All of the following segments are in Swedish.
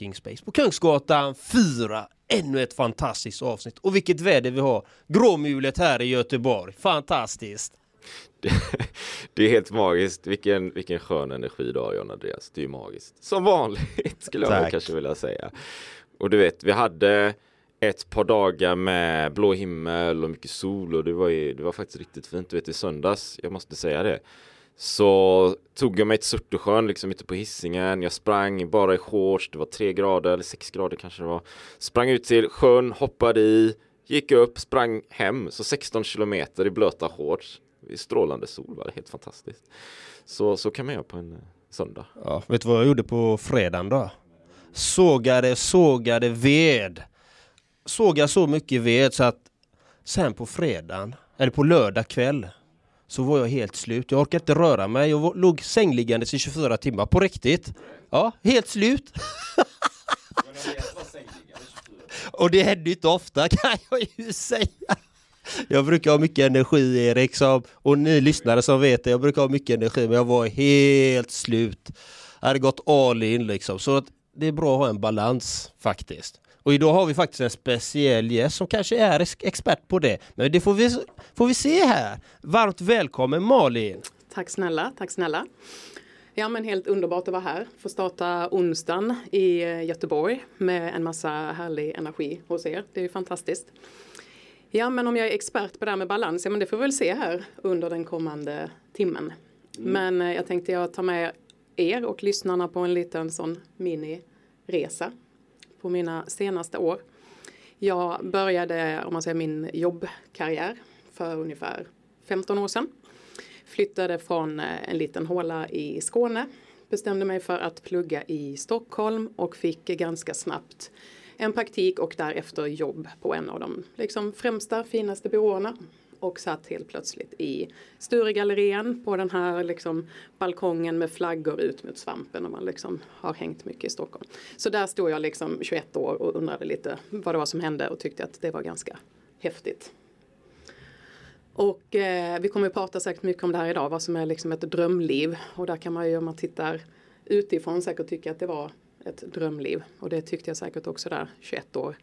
Talking Space på Kungsgatan 4. Ännu ett fantastiskt avsnitt. Och vilket väder vi har! Gråmulet här i Göteborg. Fantastiskt! Det, det, är helt magiskt. Vilken, vilken skön energi du har John Andreas. Det är magiskt. Som vanligt skulle jag Tack. kanske vilja säga. Och du vet, vi hade ett par dagar med blå himmel och mycket sol och det var, ju, det var faktiskt riktigt fint. Du vet i söndags, jag måste säga det. Så tog jag mig till Surtesjön liksom ute på hissingen. Jag sprang bara i shorts. Det var tre grader eller sex grader kanske det var. Sprang ut till sjön, hoppade i, gick upp, sprang hem. Så 16 kilometer i blöta shorts. I strålande sol var det helt fantastiskt. Så, så kan man göra på en eh, söndag. Ja, vet du vad jag gjorde på fredagen då? Sågade, sågade ved. Sågade så mycket ved så att sen på fredagen, eller på lördag kväll så var jag helt slut. Jag orkade inte röra mig. Jag låg sängliggandes i 24 timmar på riktigt. Ja, helt slut. Och det händer inte ofta kan jag ju säga. Jag brukar ha mycket energi Erik, som, och ni lyssnare som vet det, jag brukar ha mycket energi men jag var helt slut. Jag hade gått all in liksom. Så det är bra att ha en balans faktiskt. Och idag har vi faktiskt en speciell gäst som kanske är expert på det. Men det får vi, får vi se här. Varmt välkommen Malin! Tack snälla, tack snälla. Ja men helt underbart att vara här. Få starta onsdagen i eh, Göteborg med en massa härlig energi hos er. Det är ju fantastiskt. Ja men om jag är expert på det här med balans, ja men det får vi väl se här under den kommande timmen. Mm. Men eh, jag tänkte jag tar med er och lyssnarna på en liten sån miniresa på mina senaste år. Jag började, om man säger min jobbkarriär för ungefär 15 år sedan. Flyttade från eh, en liten håla i Skåne. Bestämde mig för att plugga i Stockholm och fick ganska snabbt en praktik och därefter jobb på en av de liksom, främsta, finaste byråerna och satt helt plötsligt i Sturegallerian på den här liksom balkongen med flaggor ut mot svampen och man liksom har hängt mycket i Stockholm. Så där stod jag liksom 21 år och undrade lite vad det var som hände och tyckte att det var ganska häftigt. Och eh, vi kommer att prata säkert mycket om det här idag, vad som är liksom ett drömliv. Och där kan man ju om man tittar utifrån säkert tycka att det var ett drömliv. Och det tyckte jag säkert också där 21 år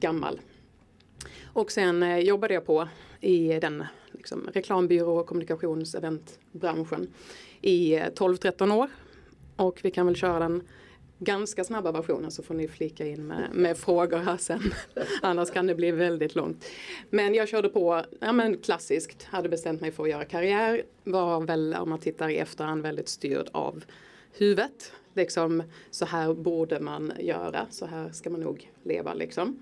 gammal. Och sen eh, jobbade jag på i den liksom, reklambyrå och kommunikationseventbranschen i eh, 12-13 år. Och vi kan väl köra den ganska snabba versionen så får ni flika in med, med frågor här sen. Annars kan det bli väldigt långt. Men jag körde på ja, men klassiskt, hade bestämt mig för att göra karriär. Var väl om man tittar i efterhand väldigt styrd av huvudet. Liksom så här borde man göra, så här ska man nog leva liksom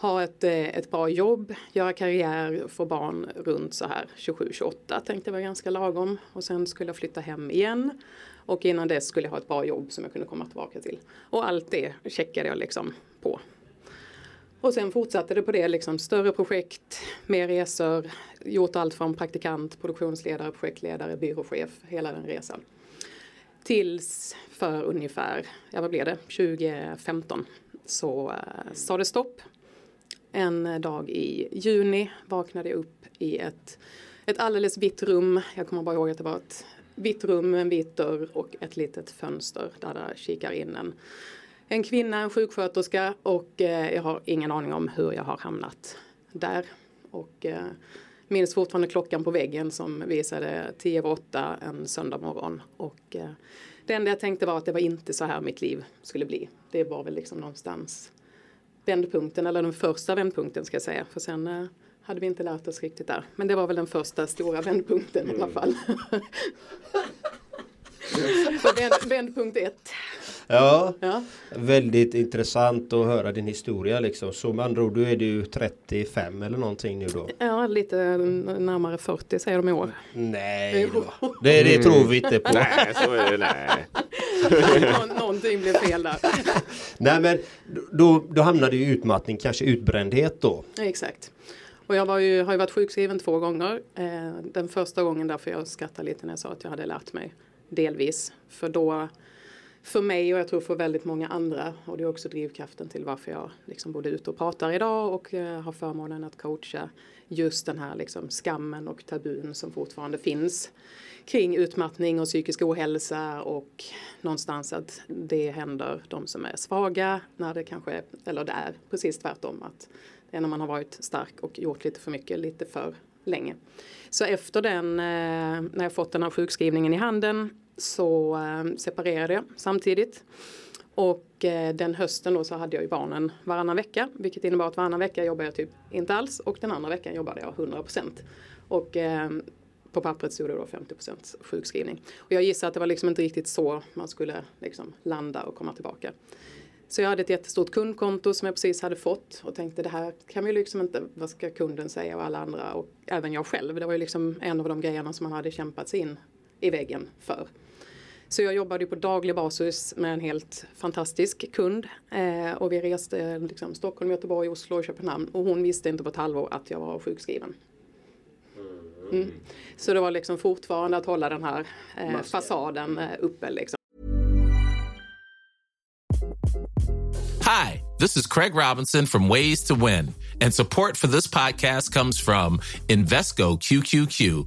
ha ett, eh, ett bra jobb, göra karriär, få barn runt så här 27-28 tänkte jag var ganska lagom. Och sen skulle jag flytta hem igen. Och innan dess skulle jag ha ett bra jobb som jag kunde komma tillbaka till. Och allt det checkade jag liksom på. Och sen fortsatte det på det, liksom större projekt, mer resor, gjort allt från praktikant, produktionsledare, projektledare, byråchef, hela den resan. Tills för ungefär, ja vad blev det, 2015 så uh, sa det stopp en dag i juni vaknade jag upp i ett, ett alldeles vitt rum. Jag kommer bara ihåg att det var ett vitt rum med en vit dörr och ett litet fönster där det kikar in en, en kvinna, en sjuksköterska och eh, jag har ingen aning om hur jag har hamnat där. Och eh, minns fortfarande klockan på väggen som visade 10 över 8 en söndag morgon. Och eh, det enda jag tänkte var att det var inte så här mitt liv skulle bli. Det var väl liksom någonstans vändpunkten, eller den första vändpunkten ska jag säga. För sen eh, hade vi inte lärt oss riktigt där. Men det var väl den första stora vändpunkten mm. i alla fall. Vänd, vändpunkt ett. Ja, ja, väldigt intressant att höra din historia liksom. Så med andra ord, då är du 35 eller någonting nu då? Ja, lite närmare 40 säger de i år. Nej då. Det, det tror vi inte på. nej, så är det nej. Nå någonting blev fel där. nej men då, då hamnade i utmattning, kanske utbrändhet då? Ja, exakt. Och jag ju, har ju varit sjukskriven två gånger. Eh, den första gången därför jag skrattade lite när jag sa att jag hade lärt mig delvis. För då för mig och jag tror för väldigt många andra och det är också drivkraften till varför jag liksom både ute och pratar idag och eh, har förmånen att coacha just den här liksom skammen och tabun som fortfarande finns kring utmattning och psykisk ohälsa och någonstans att det händer de som är svaga när det kanske, eller det är precis tvärtom att det är när man har varit stark och gjort lite för mycket lite för länge. Så efter den, eh, när jag fått den här sjukskrivningen i handen så eh, separerade jag samtidigt. Och eh, den hösten då så hade jag ju barnen varannan vecka vilket innebar att varannan vecka jobbade jag typ inte alls och den andra veckan jobbade jag 100 Och eh, på pappret stod det då 50% sjukskrivning. Och jag gissar att det var liksom inte riktigt så man skulle liksom landa och komma tillbaka. Så jag hade ett jättestort kundkonto som jag precis hade fått och tänkte det här kan vi liksom inte, vad ska kunden säga och alla andra och även jag själv. Det var ju liksom en av de grejerna som man hade kämpat sig in i väggen för. Så jag jobbade på daglig basis med en helt fantastisk kund eh, och vi reste liksom, Stockholm, Göteborg, Oslo och Köpenhamn och hon visste inte på ett halvår att jag var sjukskriven. Mm. Så det var liksom fortfarande att hålla den här eh, fasaden eh, uppe. Liksom. Hi, this is Craig Robinson from Ways to Win and support for this podcast comes from Invesco QQQ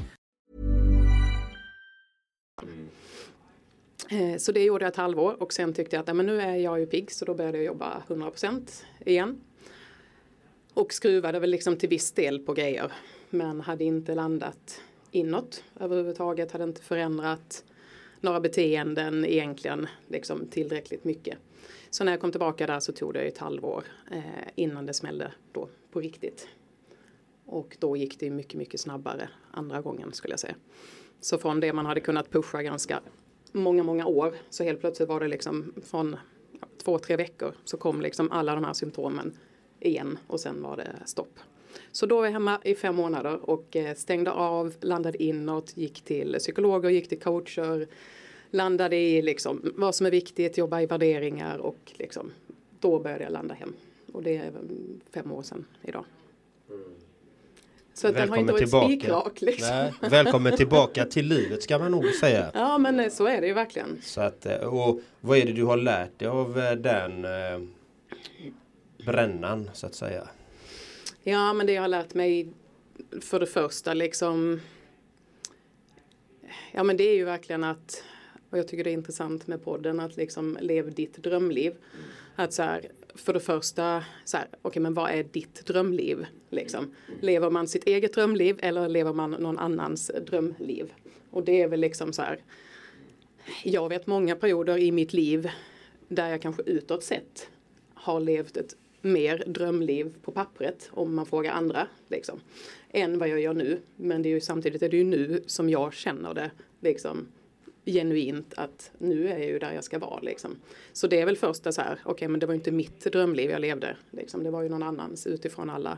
Eh, så det gjorde jag ett halvår och sen tyckte jag att men nu är jag ju pigg så då började jag jobba 100% igen. Och skruvade väl liksom till viss del på grejer. Men hade inte landat inåt överhuvudtaget. Hade inte förändrat några beteenden egentligen liksom tillräckligt mycket. Så när jag kom tillbaka där så tog det ett halvår eh, innan det smällde då på riktigt. Och då gick det mycket, mycket snabbare andra gången skulle jag säga. Så från det man hade kunnat pusha ganska många, många år så helt plötsligt var det liksom från ja, två, tre veckor så kom liksom alla de här symptomen igen och sen var det stopp. Så då var jag hemma i fem månader och eh, stängde av, landade inåt, gick till psykologer, gick till coacher, landade i liksom vad som är viktigt, jobba i värderingar och liksom då började jag landa hem. Och det är mm, fem år sedan idag. Mm. Så att den har inte varit spikrak. Liksom. välkommen tillbaka till livet ska man nog säga. Ja men eh, så är det ju verkligen. Så att, eh, och vad är det du har lärt dig av den brännan så att säga? Ja men det jag har lärt mig för det första liksom Ja men det är ju verkligen att och jag tycker det är intressant med podden att liksom lev ditt drömliv. Mm. Att så här, för det första, så här, okay, men vad är ditt drömliv? Liksom? Lever man sitt eget drömliv eller lever man någon annans drömliv? Och det är väl liksom så här, jag vet många perioder i mitt liv där jag kanske utåt sett har levt ett mer drömliv på pappret om man frågar andra liksom, än vad jag gör nu. Men det är ju, samtidigt är det ju nu som jag känner det liksom, genuint att nu är jag ju där jag ska vara. Liksom. Så det är väl första så här, okej okay, men det var inte mitt drömliv jag levde. Liksom. Det var ju någon annans utifrån alla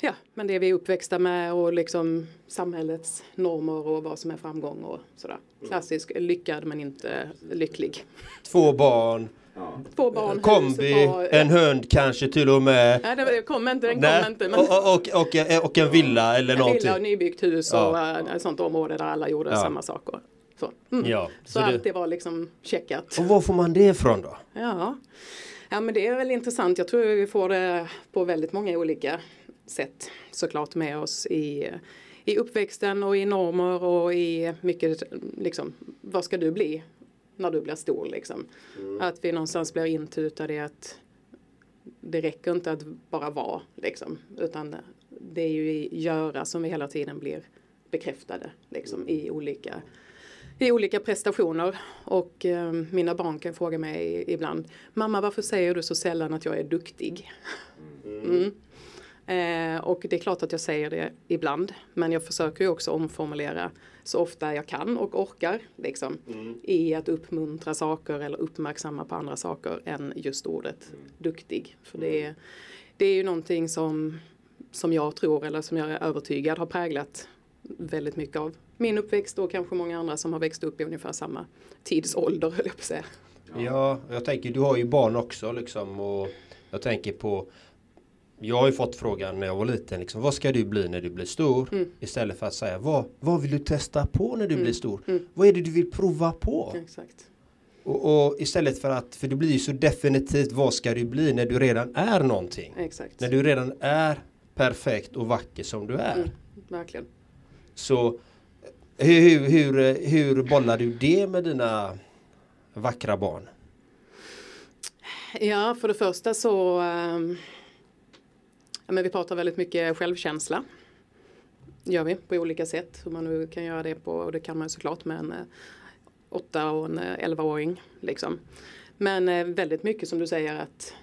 Ja, men det vi är uppväxta med och liksom samhällets normer och vad som är framgång och sådär. Klassisk lyckad men inte lycklig. Två barn, Två barn, Kombi, hus, och- en hund kanske till och med. Nej, det kom inte, den kom inte. Men... och, och, och, och, en villa eller En någonting. villa och nybyggt hus och Ja. eh, sånt område där alla gjorde Ja. samma saker. Så, mm. Ja, så, så det- allt det var liksom checkat. Och var får man det ifrån då? Ja. ja, men det är väl intressant. Jag tror vi får det på väldigt många olika sätt såklart med oss i, i uppväxten och i normer och i mycket liksom, vad ska du bli när du blir stor liksom. Att vi någonstans blir intutade i att det räcker inte att bara vara liksom, utan det är ju i göra som vi hela tiden blir bekräftade liksom, i olika i olika prestationer och eh, mina barn kan fråga mig ibland Mamma varför säger du så sällan att jag är duktig? Mm. Eh, och det är klart att jag säger det ibland men jag försöker ju också omformulera så ofta jag kan och orkar liksom, i att uppmuntra saker eller uppmärksamma på andra saker än just ordet duktig. För det är, det är ju någonting som, som jag tror eller som jag är övertygad har präglat väldigt mycket av min uppväxt och kanske många andra som har växt upp i ungefär samma tidsålder höll jag på att säga. Ja, jag tänker du har ju barn också liksom och jag tänker på jag har ju fått frågan när jag var liten liksom, vad ska du bli när du blir stor? Mm. Istället för att säga vad, vad vill du testa på när du blir stor? Vad är det du vill prova på? Exakt. Och, och istället för att, för det blir ju så definitivt vad ska du bli när du redan är någonting? Exakt. När du redan är perfekt och vacker som du är. Mm, verkligen. Så hur, hur, hur, hur bollar du det med dina vackra barn? Ja, för det första så ehm, ja, men vi pratar väldigt mycket självkänsla. Gör vi på olika sätt. Hur man nu kan göra det på, och det kan man såklart med en eh, åtta och en eh, elvaåring. Liksom. Men eh, väldigt mycket som du säger att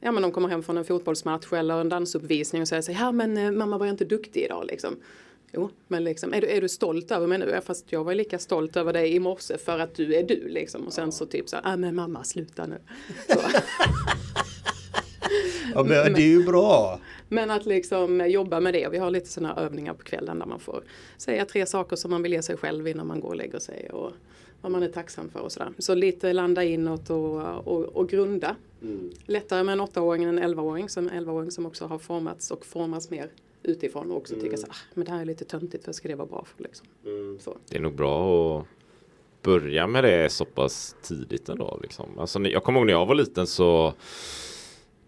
ja, men de kommer hem från en fotbollsmatch eller en dansuppvisning och säger så här, men eh, mamma var jag inte duktig idag liksom. Jo, men liksom, är, du, är du stolt över mig nu? Fast jag var lika stolt över dig i morse för att du är du liksom. Och sen så typ så här, ah, men mamma sluta nu. Ja men det är ju bra. Men att liksom jobba med det. Vi har lite sådana övningar på kvällen där man får säga tre saker som man vill ge sig själv innan man går och lägger sig. Och vad man är tacksam för och sådär. Så lite landa inåt och, och, och grunda. Lättare med en åttaåring än en elvaåring. Som en elvaåring som också har formats och formas mer utifrån. Och också tycka så ah, men det här är lite töntigt. Vad ska det vara bra för liksom. Så. Det är nog bra att börja med det så pass tidigt ändå. Liksom. Alltså, jag kommer ihåg när jag var liten så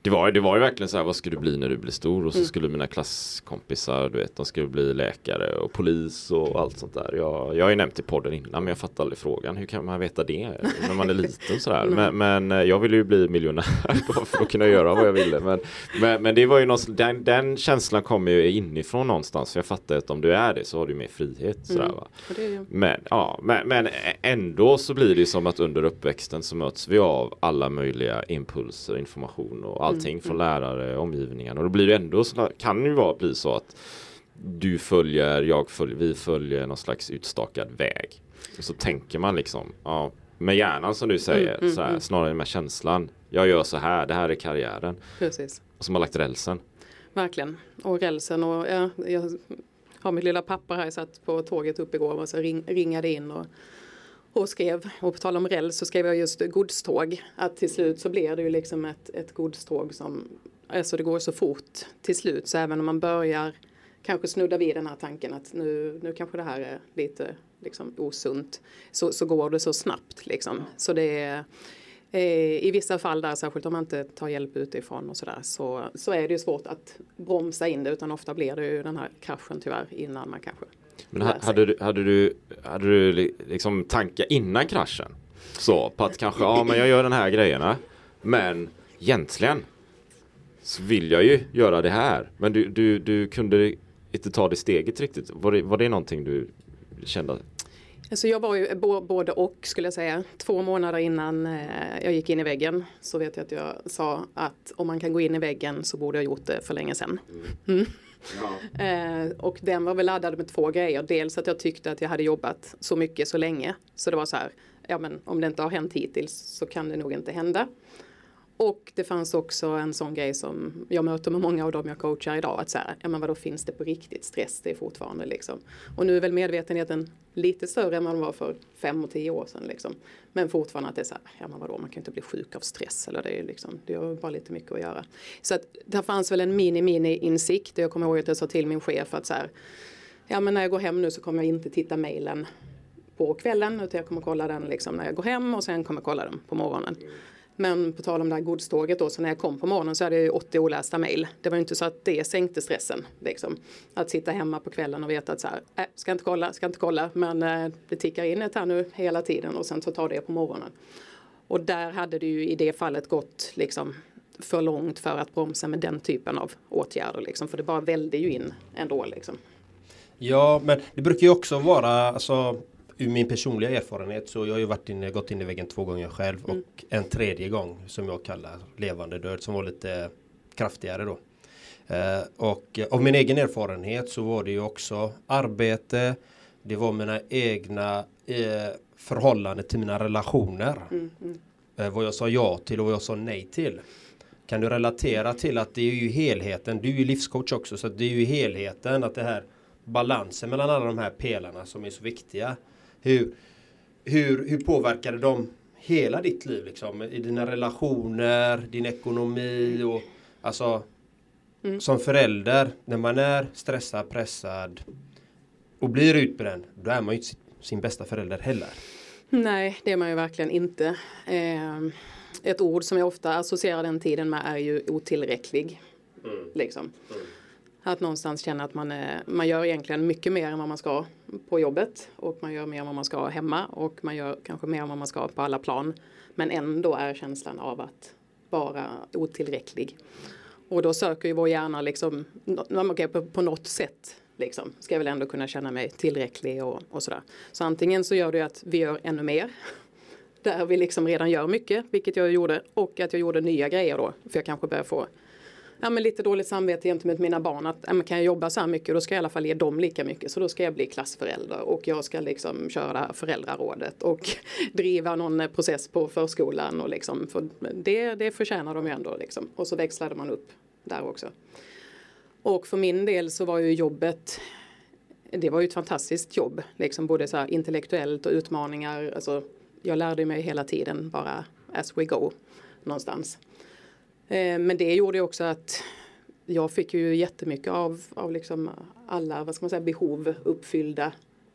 det var, det var ju verkligen så här, vad ska du bli när du blir stor? Och så skulle mina klasskompisar, du vet, de skulle bli läkare och polis och allt sånt där. Jag, jag har ju nämnt i podden innan, men jag fattar aldrig frågan. Hur kan man veta det när man är liten sådär? Men, men eh, jag ville ju bli miljonär för att kunna göra vad jag ville. Men, men, men det var ju någon, den, den känslan kommer ju inifrån någonstans. För jag fattar att om du är det så har du mer frihet. Sådär, va? Är ju, Men, ja, men, men ändå så blir det ju som att under uppväxten så möts vi av alla möjliga impulser, information och allting från lärare, omgivningen. Och då blir det ändå så, kan det ju vara, bli så att du följer, jag följer, vi följer någon slags utstakad väg. Och så tänker man liksom, ja, med hjärnan som du säger, så här, snarare med känslan. Jag gör så här, det här är karriären. precis. Och som har lagt rälsen. Verkligen. Och rälsen och ja, jag har mitt lilla papper här, jag satt på tåget upp igår och så ring, ringade in och, och skrev. Och på tal om räls så skrev jag just godståg. Att till slut så blir det ju liksom ett, ett godståg som, alltså det går så fort till slut. Så även om man börjar kanske snudda vid den här tanken att nu, nu kanske det här är lite liksom osunt. Så, så går det så snabbt liksom. Så det är eh, I vissa fall där, särskilt om man inte tar hjälp utifrån och sådär, så, så är det ju svårt att bromsa in det utan ofta blir det ju den här kraschen tyvärr innan man kanske men hade du, hade du, hade du li- liksom tankar innan kraschen? Så på att kanske, ja men jag gör den här grejerna. Men egentligen så vill jag ju göra det här. Men du, du, du kunde inte ta det steget riktigt. Var det, var det någonting du kände? Alltså jag var ju både och skulle jag säga. Två månader innan eh, jag gick in i väggen så vet jag att jag sa att om man kan gå in i väggen så borde jag gjort det för länge sedan. Mm. Eh, och den var väl laddad med två grejer. Dels att jag tyckte att jag hade jobbat så mycket så länge. Så det var så här, ja men om det inte har hänt hittills så kan det nog inte hända. Och det fanns också en sån grej som jag möter med många av dem jag coachar idag. Att så här, ja men vadå finns det på riktigt stress? Det är fortfarande liksom. Och nu är väl medvetenheten lite större än vad den var för fem och tio år sedan liksom. Men fortfarande att det är så här, ja men vadå man kan inte bli sjuk av stress eller det är liksom, det har bara lite mycket att göra. Så att det fanns väl en mini mini insikt. Jag kommer ihåg att jag sa till min chef att så här, ja men när jag går hem nu så kommer jag inte titta mejlen på kvällen utan jag kommer kolla den liksom när jag går hem och sen kommer jag kolla den på morgonen. Men på tal om det här godståget då, så när jag kom på morgonen så hade jag ju 80 olästa mejl. Det var ju inte så att det sänkte stressen. Liksom. Att sitta hemma på kvällen och veta att så här, äh, ska inte kolla, ska inte kolla, men äh, det tickar in ett här nu hela tiden och sen så tar det på morgonen. Och där hade det ju i det fallet gått liksom för långt för att bromsa med den typen av åtgärder liksom, för det bara välde ju in ändå liksom. Ja, men det brukar ju också vara, alltså ur min personliga erfarenhet så jag har ju varit inne, gått in i väggen två gånger själv mm. och en tredje gång som jag kallar levande död som var lite kraftigare då. Eh, och av min egen erfarenhet så var det ju också arbete, det var mina egna eh, förhållanden till mina relationer. Mm, mm. Eh, vad jag sa ja till och vad jag sa nej till. Kan du relatera till att det är ju helheten, du är ju livscoach också så det är ju helheten att det här balansen mellan alla de här pelarna som är så viktiga. Hur, hur, hur påverkade de hela ditt liv liksom? I dina relationer, din ekonomi och alltså mm. som förälder när man är stressad, pressad och blir utbränd då är man ju inte sin bästa förälder heller. Nej, det är man ju verkligen inte. Eh, ett ord som jag ofta associerar den tiden med är ju otillräcklig. Mm. Liksom. Mm. Att någonstans känna att man, är, man gör egentligen mycket mer än vad man ska på jobbet och man gör mer än vad man ska hemma och man gör kanske mer än vad man ska på alla plan. Men ändå är känslan av att vara otillräcklig. Och då söker ju vår hjärna liksom, okay, på, på något sätt liksom, ska jag väl ändå kunna känna mig tillräcklig och, och sådär. Så antingen så gör det att vi gör ännu mer där vi liksom redan gör mycket, vilket jag gjorde, och att jag gjorde nya grejer då, för jag kanske börjar få ja, men lite dåligt samvete gentemot mina barn att ja, men kan jag jobba så här mycket då ska jag i alla fall ge dem lika mycket så då ska jag bli klassförälder och jag ska liksom köra föräldrarådet och driva någon eh, process på förskolan och liksom för det, det förtjänar de ju ändå liksom och så växlade man upp där också. Och för min del så var ju jobbet det var ju ett fantastiskt jobb, liksom både så intellektuellt och utmaningar. Alltså, jag lärde mig hela tiden bara as we go någonstans. Eh, men det gjorde också att jag fick ju jättemycket av, av liksom alla vad ska man säga, behov uppfyllda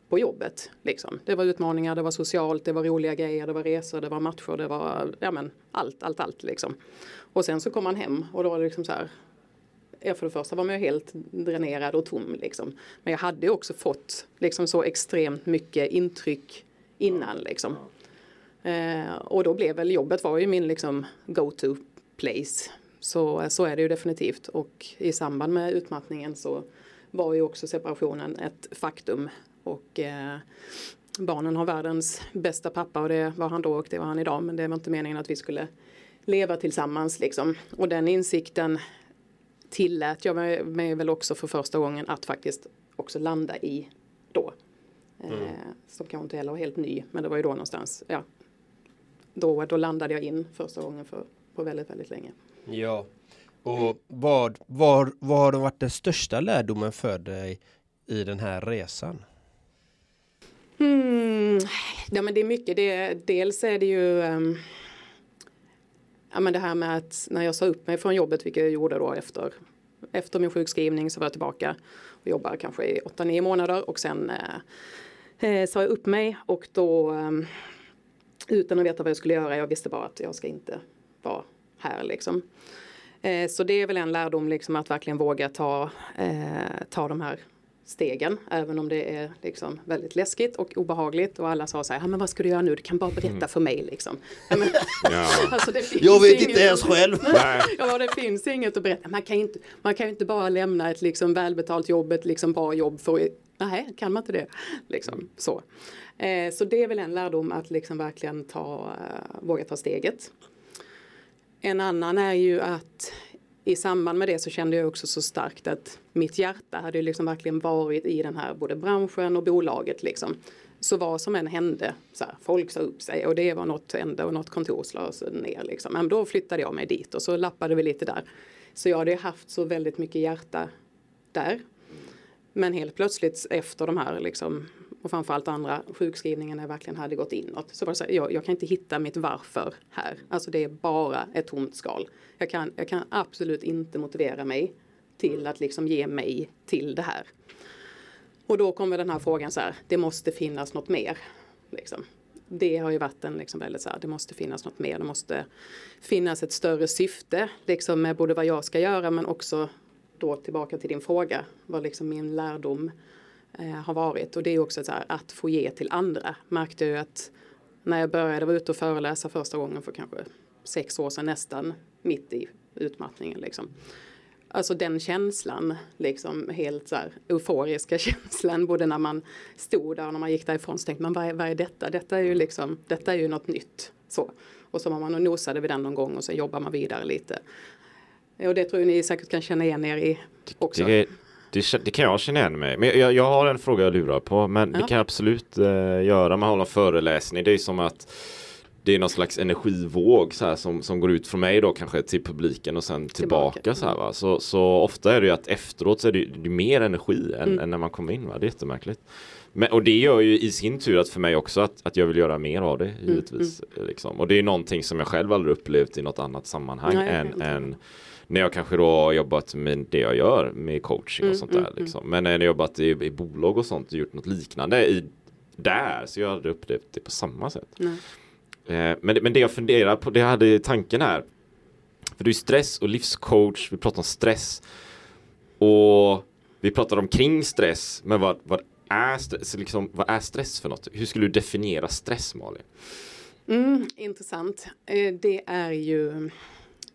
på jobbet. Liksom. Det var utmaningar, det var socialt, det var roliga grejer, det var resor, det var matcher, det var ja, men, allt, allt, allt. Liksom. Och sen så kom man hem och då var det liksom så här för det första var man ju helt dränerad och tom liksom. Men jag hade också fått liksom så extremt mycket intryck innan liksom. Eh, och då blev väl jobbet var ju min liksom go-to place. Så, så är det ju definitivt och i samband med utmattningen så var ju också separationen ett faktum och eh, barnen har världens bästa pappa och det var han då och det var han idag men det var inte meningen att vi skulle leva tillsammans liksom. Och den insikten tillät jag mig, mig väl också för första gången att faktiskt också landa i då. Eh, mm. Eh, som kanske inte heller var helt ny men det var ju då någonstans, ja. Då, då landade jag in första gången för på väldigt, väldigt länge. Ja, och vad, vad, vad har varit den största lärdomen för dig i den här resan? Mm, ja, men det är mycket. Det, dels är det ju um, ja, men det här med att när jag sa upp mig från jobbet, vilket jag gjorde då efter, efter min sjukskrivning, så var jag tillbaka och jobbade kanske i 8-9 månader och sen eh, eh, sa jag upp mig och då um, utan att veta vad jag skulle göra, jag visste bara att jag ska inte vara här liksom. Eh, så det är väl en lärdom liksom att verkligen våga ta, eh, ta de här stegen även om det är liksom väldigt läskigt och obehagligt och alla sa så här, men vad ska du göra nu, du kan bara berätta mm. för mig liksom. Men, ja. alltså, jag vet inte ens själv. ja, det finns inget att berätta. Man kan ju inte, man kan inte bara lämna ett liksom välbetalt jobb, ett liksom bra jobb för Nej, kan man inte det? Liksom, så. Eh, så det är väl en lärdom att liksom verkligen ta, uh, våga ta steget. En annan är ju att i samband med det så kände jag också så starkt att mitt hjärta hade liksom verkligen varit i den här både branschen och bolaget liksom. Så vad som än hände, så här, folk sa upp sig och det var något hände och något kontor slås ner liksom. Men då flyttade jag mig dit och så lappade vi lite där. Så jag hade haft så väldigt mycket hjärta där. Men helt plötsligt efter de här liksom och framförallt andra sjukskrivningarna verkligen hade gått inåt. Så var det så här, jag, jag, kan inte hitta mitt varför här. Alltså det är bara ett tomt skal. Jag kan, jag kan absolut inte motivera mig till att liksom ge mig till det här. Och då kommer den här frågan så här, det måste finnas något mer. Liksom. Det har ju varit en liksom väldigt så här, det måste finnas något mer, det måste finnas ett större syfte liksom med både vad jag ska göra men också då tillbaka till din fråga, vad liksom min lärdom eh, har varit. Och det är också så här, att få ge till andra. Märkte ju att när jag började vara ute och föreläsa första gången för kanske sex år sedan nästan mitt i utmattningen liksom. Alltså den känslan, liksom helt så här euforiska känslan, både när man stod där och när man gick därifrån så tänkte man vad är, vad är detta? Detta är ju liksom, detta är ju något nytt. Så. Och så var man och nosade vid den någon gång och så jobbar man vidare lite. Och det tror jag ni säkert kan känna igen er i också. Det, det, det kan jag känna igen mig Men jag, jag har en fråga jag lurar på. Men ja. det kan jag absolut uh, göra. Man håller en föreläsning. Det är som att det är någon slags energivåg så här, som, som går ut från mig då kanske till publiken och sen tillbaka, tillbaka. så här va. Så, så ofta är det ju att efteråt så är det, det är mer energi än, mm. än, när man kommer in va. Det är jättemärkligt. Men, och det gör ju i sin tur att för mig också att, att jag vill göra mer av det mm, givetvis. Mm. Liksom. Och det är någonting som jag själv aldrig upplevt i något annat sammanhang Nej, än, än när jag kanske då har jobbat med det jag gör med coaching och mm, sånt där. Mm, mm. liksom. Men när jag jobbat i, i bolag och sånt och gjort något liknande i, där så jag hade upplevt det på samma sätt. Eh, men, men det jag funderar på, det jag hade tanken här. För du är stress och livscoach, vi pratar om stress. Och vi pratar om kring stress, men vad, vad, är, stress, liksom, vad är stress för något? Hur skulle du definiera stress Malin? Mm, intressant. Eh, det är ju,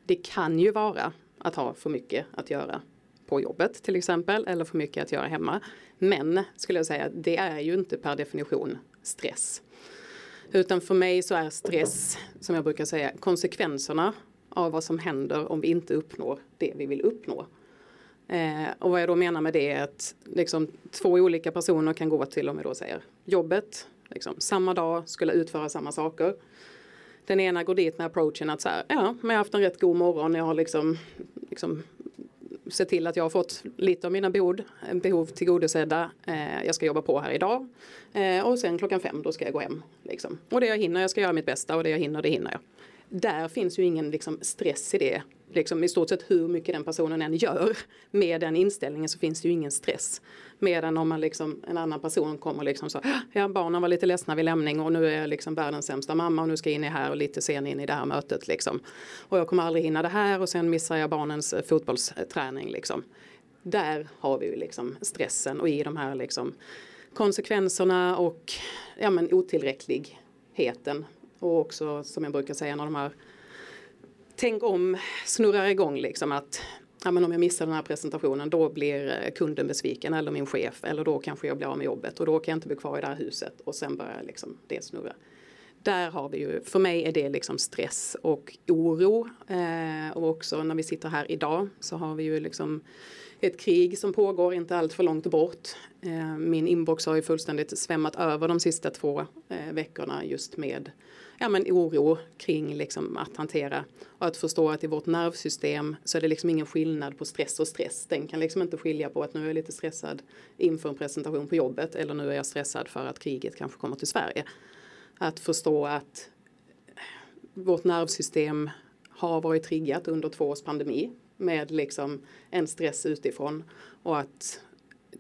det kan ju vara att ha för mycket att göra på jobbet till exempel eller för mycket att göra hemma. Men skulle jag säga, det är ju inte per definition stress. Utan för mig så är stress, som jag brukar säga, konsekvenserna av vad som händer om vi inte uppnår det vi vill uppnå. Eh, och vad jag då menar med det är att liksom, två olika personer kan gå till, om vi då säger jobbet, liksom, samma dag, skulle utföra samma saker. Den ena går dit med approachen att så här, ja, men jag har haft en rätt god morgon, jag har liksom, liksom sett till att jag har fått lite av mina behov, behov tillgodosedda. Eh, jag ska jobba på här idag. Eh, och sen klockan fem då ska jag gå hem. Liksom. Och det jag hinner, jag ska göra mitt bästa och det jag hinner, det hinner jag. Där finns ju ingen liksom, stress i det liksom, i stort sett hur mycket den personen än gör med den inställningen så finns det ju ingen stress. Medan om man liksom, en annan person kommer liksom så, ja barnen var lite ledsna vid lämning och nu är jag liksom världens sämsta mamma och nu ska jag in i här och lite sen in i det här mötet liksom. Och jag kommer aldrig hinna det här och sen missar jag barnens eh, fotbollsträning liksom. Där har vi ju liksom stressen och i de här liksom konsekvenserna och ja men otillräckligheten och också som jag brukar säga när de här tänk om snurrar igång liksom att ja, men om jag missar den här presentationen då blir eh, kunden besviken eller min chef eller då kanske jag blir av med jobbet och då kan jag inte bli kvar i det här huset och sen börjar liksom det snurra. Där har vi ju, för mig är det liksom stress och oro eh, och också när vi sitter här idag så har vi ju liksom ett krig som pågår inte allt för långt bort. Eh, min inbox har ju fullständigt svämmat över de sista två eh, veckorna just med ja, men oro kring liksom att hantera och att förstå att i vårt nervsystem så är det liksom ingen skillnad på stress och stress. Den kan liksom inte skilja på att nu är jag lite stressad inför en presentation på jobbet eller nu är jag stressad för att kriget kanske kommer till Sverige. Att förstå att vårt nervsystem har varit triggat under två års pandemi med liksom en stress utifrån och att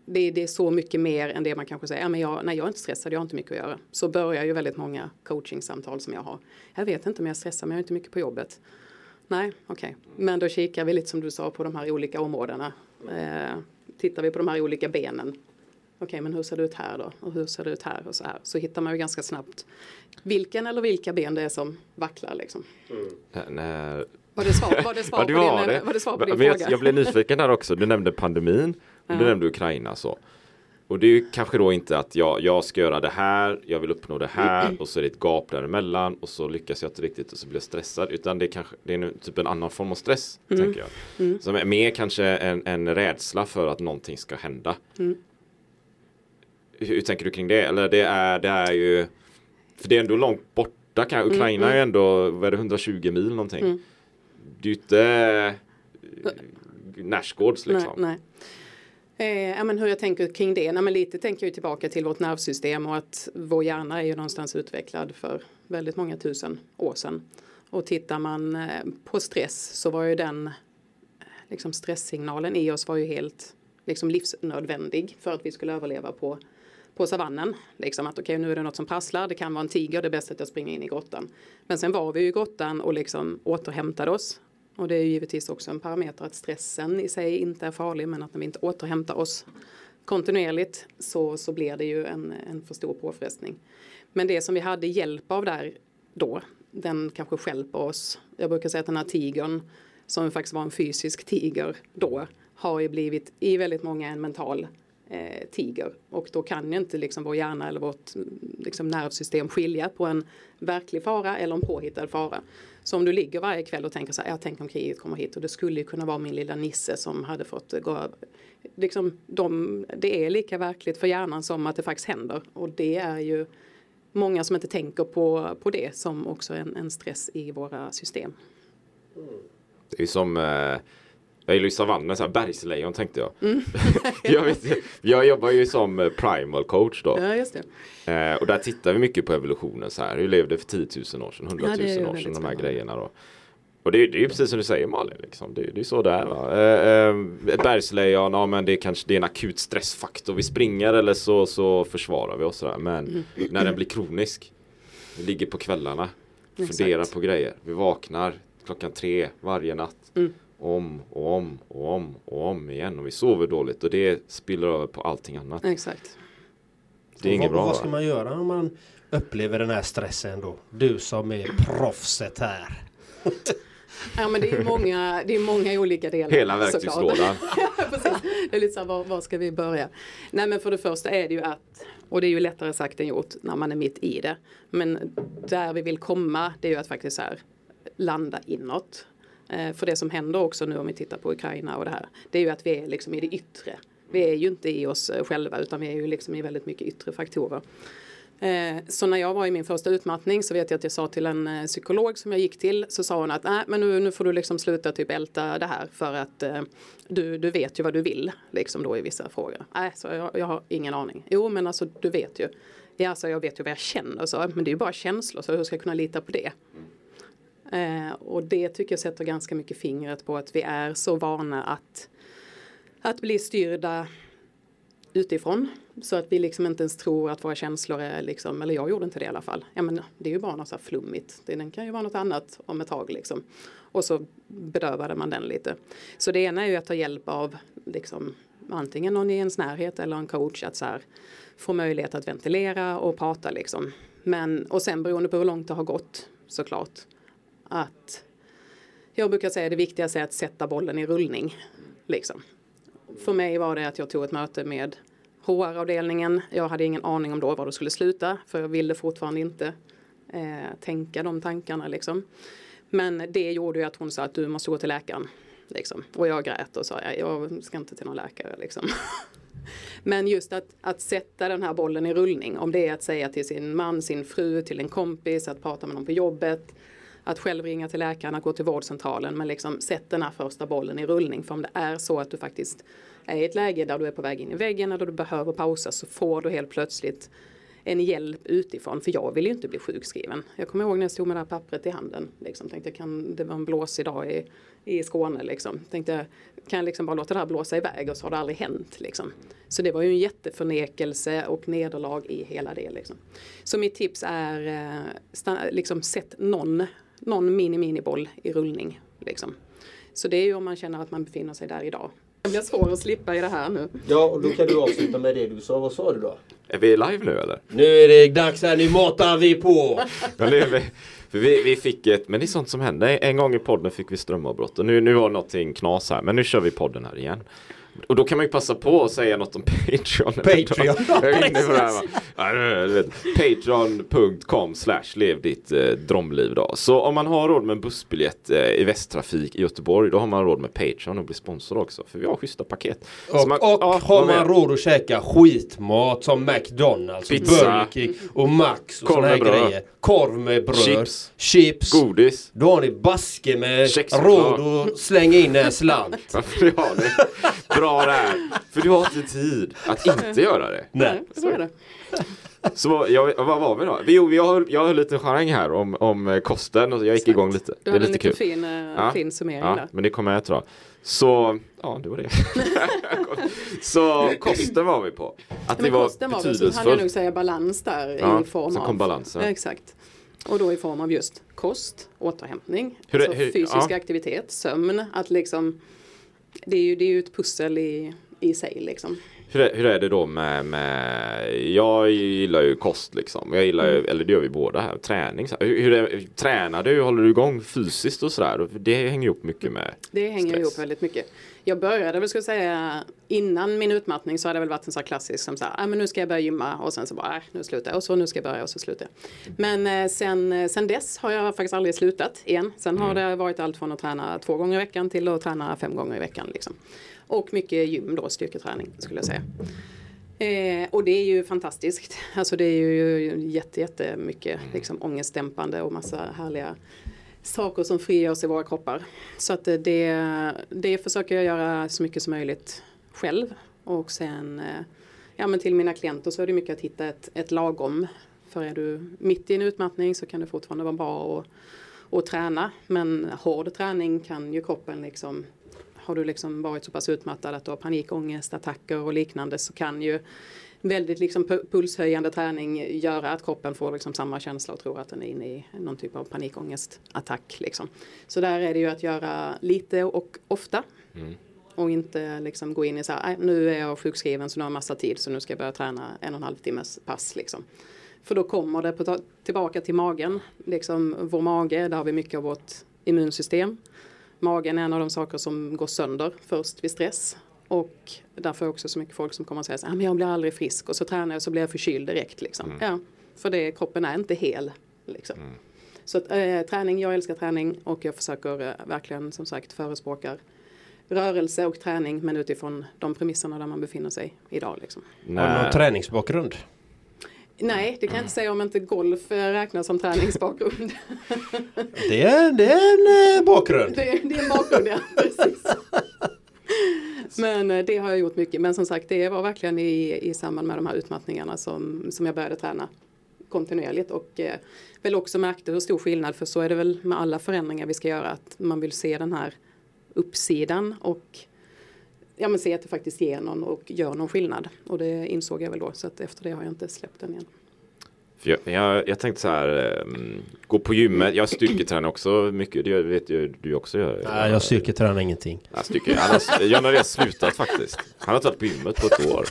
det, det, är så mycket mer än det man kanske säger, ja, men jag, nej jag är inte stressad, jag har inte mycket att göra. Så börjar ju väldigt många coachingsamtal som jag har. Jag vet inte om jag stressar men jag har inte mycket på jobbet. Nej, okej. Okay. Men då kikar vi lite som du sa på de här olika områdena. Eh, tittar vi på de här olika benen. Okej, okay, men hur ser det ut här då? Och hur ser det ut här och så här? Så hittar man ju ganska snabbt vilken eller vilka ben det är som vacklar liksom. Mm. När... Var det svar, var det svar, på, var din, var det svar på din fråga? Jag, jag blev nyfiken där också. Du nämnde pandemin. Du nämnde Ukraina så. Och det är ju kanske då inte att jag, jag ska göra det här, jag vill uppnå det här och så är det ett gap däremellan och så lyckas jag inte riktigt och så blir jag stressad. Utan det är kanske det är nu typ en annan form av stress, Mm. tänker jag. Som är mer kanske en, en rädsla för att någonting ska hända. Mm. Hur, hur tänker du kring det? Eller det är, det är ju, för det är ändå långt borta. Kan, Mm, Ukraina är ju ändå, vad är det, 120 mil någonting. Det är ju inte Närsgårds liksom. Nej, nej. Eh, ja, men hur jag tänker kring det? Nej, men lite tänker jag tillbaka till vårt nervsystem och att vår hjärna är ju någonstans utvecklad för väldigt många tusen år sedan. Och tittar man eh, på stress så var ju den liksom stresssignalen i oss var ju helt liksom livsnödvändig för att vi skulle överleva på, på savannen. Liksom att okej nu är det något som prasslar, det kan vara en tiger, det är bäst att jag springer in i grottan. Men sen var vi ju i grottan och liksom återhämtade oss. Och det är ju givetvis också en parameter att stressen i sig inte är farlig men att när vi inte återhämtar oss kontinuerligt så, så blir det ju en, en för stor påfrestning. Men det som vi hade hjälp av där då, den kanske skälper oss. Jag brukar säga att den här tigern som faktiskt var en fysisk tiger då har ju blivit i väldigt många en mental eh, tiger och då kan ju inte liksom vår hjärna eller vårt mm, liksom, nervsystem skilja på en verklig fara eller en påhittad fara. Så om du ligger varje kväll och tänker så här, jag tänker om kriget kommer hit och det skulle ju kunna vara min lilla nisse som hade fått gå över. Liksom, de, det är lika verkligt för hjärnan som att det faktiskt händer och det är ju många som inte tänker på, på det som också en, en stress i våra system. Mm. Det är ju som eh, jag gillar ju savannen, så här bergslejon tänkte jag. Mm. jag, vet, jag jobbar ju som eh, primal coach då. Ja, just det. Eh, och där tittar vi mycket på evolutionen så här. Hur levde för 10 000 år sedan, 100 000 Ja, år sedan, de här spännande. grejerna då. Och det, är- det är ju precis som du säger Malin, liksom. det, det är så det är. Va? Eh, eh, bergslejon, ja men det är kanske det är en akut stressfaktor. Vi springer eller så, så försvarar vi oss. Sådär. Men Mm. när den blir kronisk, vi ligger på kvällarna, Exakt. funderar på grejer. Vi vaknar klockan tre varje natt. Mm. Om och om och om och om igen. Och vi sover dåligt och det spiller över på allting annat. Exakt. Det är inget vad, bra. Vad ska man göra om man upplever den här stressen då? Du som är proffset här. Ja men det är många, det är många olika delar. Hela verktygslådan. Det är lite så här, var, var ska vi börja? Nej men för det första är det ju att, och det är ju lättare sagt än gjort när man är mitt i det. Men där vi vill komma det är ju att faktiskt så här, landa inåt. Eh, för det som händer också nu om vi tittar på Ukraina och det här. Det är ju att vi är liksom i det yttre. Vi är ju inte i oss eh, själva utan vi är ju liksom i väldigt mycket yttre faktorer. Eh, så när jag var i min första utmattning så vet jag att jag sa till en psykolog som jag gick till så sa hon att nej men nu, nu får du liksom sluta typ älta det här för att eh, du, du vet ju vad du vill liksom då i vissa frågor. Nej, så jag, jag har ingen aning. Jo men alltså du vet ju. Ja, så jag vet ju vad jag känner så, men det är ju bara känslor så hur ska jag kunna lita på det? Eh, och det tycker jag sätter ganska mycket fingret på att vi är så vana att, att bli styrda utifrån. Så att vi liksom inte ens tror att våra känslor är liksom, eller jag gjorde inte det i alla fall. Ja men det är ju bara något så här flummigt. Den kan ju vara något annat om ett tag liksom. Och så bedövade man den lite. Så det ena är ju att ta hjälp av liksom antingen någon i ens närhet eller en coach att så här få möjlighet att ventilera och prata liksom. Men och sen beroende på hur långt det har gått såklart att jag brukar säga det viktigaste är att sätta bollen i rullning liksom för mig var det att jag tog ett möte med HR-avdelningen. Jag hade ingen aning om då var det skulle sluta för jag ville fortfarande inte eh, tänka de tankarna liksom. Men det gjorde ju att hon sa att du måste gå till läkaren. Liksom. Och jag grät och sa jag, jag ska inte till någon läkare. Liksom. Men just att, att sätta den här bollen i rullning. Om det är att säga till sin man, sin fru, till en kompis, att prata med någon på jobbet. Att själv ringa till läkaren, att gå till vårdcentralen. Men liksom sätt den här första bollen i rullning. För om det är så att du faktiskt är i ett läge där du är på väg in i väggen eller du behöver pausa så får du helt plötsligt en hjälp utifrån. För jag vill ju inte bli sjukskriven. Jag kommer ihåg när jag stod med det här pappret i handen. Liksom, tänkte jag kan, det var en blåsig dag i, i Skåne. Liksom. Tänkte kan jag liksom bara låta det här blåsa iväg och så har det aldrig hänt. Liksom. Så det var ju en jätteförnekelse och nederlag i hela det. Liksom. Så mitt tips är eh, stanna, liksom, sätt någon, någon mini-miniboll i rullning. Liksom. Så det är ju om man känner att man befinner sig där idag. Det blir svårt att slippa i det här nu. Ja, och då kan du avsluta med det du sa. Vad sa du då? Är vi live nu eller? Nu är det dags här, nu matar vi på! Ja, nu är vi, för vi, vi fick ett, men det är sånt som händer. En gång i podden fick vi strömavbrott och nu, nu var någonting knas här. Men nu kör vi podden här igen. Och då kan man ju passa på att säga något om Patreon. Patreon, Patreon.com slash lev ditt eh, drömliv då. Så om man har råd med en bussbiljett eh, i Västtrafik i Göteborg då har man råd med Patreon och bli sponsor också. För vi har schyssta paket. Och, man- och ja, har man råd att käka skitmat som McDonalds, Pizza. Och Max och såna här bröd. grejer. Korv med bröd. Chips. Chips. Godis. Då har ni baske med råd att slänga in en slant. Varför har det? Bra där. För du har inte tid att inte göra det. Nej. Så är det. Så jag, vad var vi då? Jo, jag har, jag har en liten charang här om, om kosten och jag gick igång lite. Du Det är hade en lite lite kul. fin, eh, Ja. fin summering Ja, där. men det kommer jag att dra. Så, ja det var det. så kosten var vi på. Att det Men var kosten var väl, så hann jag nog säga balans där Ja, i form så av. kom balansen. Exakt. Och då i form av just kost, återhämtning, Hur alltså hur- fysisk ja. aktivitet, sömn. Att liksom, det är ju, det är ju ett pussel i, i sig liksom. Hur är, hur är det då med, med, jag gillar ju kost liksom. Jag gillar Mm. ju, eller det gör vi båda här, träning. Så här. Hur, hur är, tränar du, håller du igång fysiskt och sådär? Det hänger ihop mycket med Det hänger stress. ihop väldigt mycket. Jag började väl, jag säga, innan min utmattning så hade det väl varit en sån här klassisk som så här, ah, men nu ska jag börja gymma och sen så bara, äh, nu slutar jag och så nu ska jag börja och så slutar jag. Men eh, sen, eh, sen dess har jag faktiskt aldrig slutat igen. Sen har det varit allt från att träna två gånger i veckan till att träna fem gånger i veckan liksom. Och mycket gym då, styrketräning skulle jag säga. Eh, och det är ju fantastiskt. Alltså det är ju jätte, jättemycket liksom, ångestdämpande och massa härliga saker som frigörs i våra kroppar. Så att eh, det, det försöker jag göra så mycket som möjligt själv. Och sen eh, ja, men till mina klienter så är det mycket att hitta ett, ett lagom. För är du mitt i en utmattning så kan det fortfarande vara bra att, att träna. Men hård träning kan ju kroppen liksom har du liksom varit så pass utmattad att du har panikångest, attacker och liknande så kan ju väldigt liksom pu- pulshöjande träning göra att kroppen får liksom samma känsla och tror att den är inne i någon typ av panikångestattack. Liksom. Så där är det ju att göra lite och ofta. Och inte liksom gå in i så här, "Nej, nu är jag sjukskriven så nu har jag massa tid så nu ska jag börja träna en och en halv timmes pass. Liksom. För då kommer det på, tillbaka till magen. Liksom, vår mage, där har vi mycket av vårt immunsystem. Magen är en av de saker som går sönder först vid stress. Och därför är också så mycket folk som kommer att säga så här, "Ah, men jag blir aldrig frisk och så tränar jag så blir jag förkyld direkt. Liksom. Ja, för det, kroppen är inte hel. Liksom. Så att, eh, träning, jag älskar träning och jag försöker eh, verkligen som sagt förespråkar rörelse och träning men utifrån de premisserna där man befinner sig idag. Liksom. Har du någon träningsbakgrund? Nej, det kan jag inte säga om inte golf eh, räknas som träningsbakgrund. Det är, det är en bakgrund. det, det är en bakgrund, ja. Precis. Men eh, det har jag gjort mycket. Men som sagt, det var verkligen i, i samband med de här utmattningarna som, som jag började träna kontinuerligt och eh, väl också märkte hur stor skillnad, för så är det väl med alla förändringar vi ska göra, att man vill se den här uppsidan och ja, men se att det faktiskt ger någon och gör någon skillnad. Och det insåg jag väl då, så att efter det har jag inte släppt den igen. Jag, jag, jag tänkte så här, um, gå på gymmet, jag styrketränar också mycket, det vet ju du också gör. Nej, jag styrketränar ingenting. Ja, styrke, han har, John har redan slutat faktiskt. Han har inte varit på gymmet på ett år.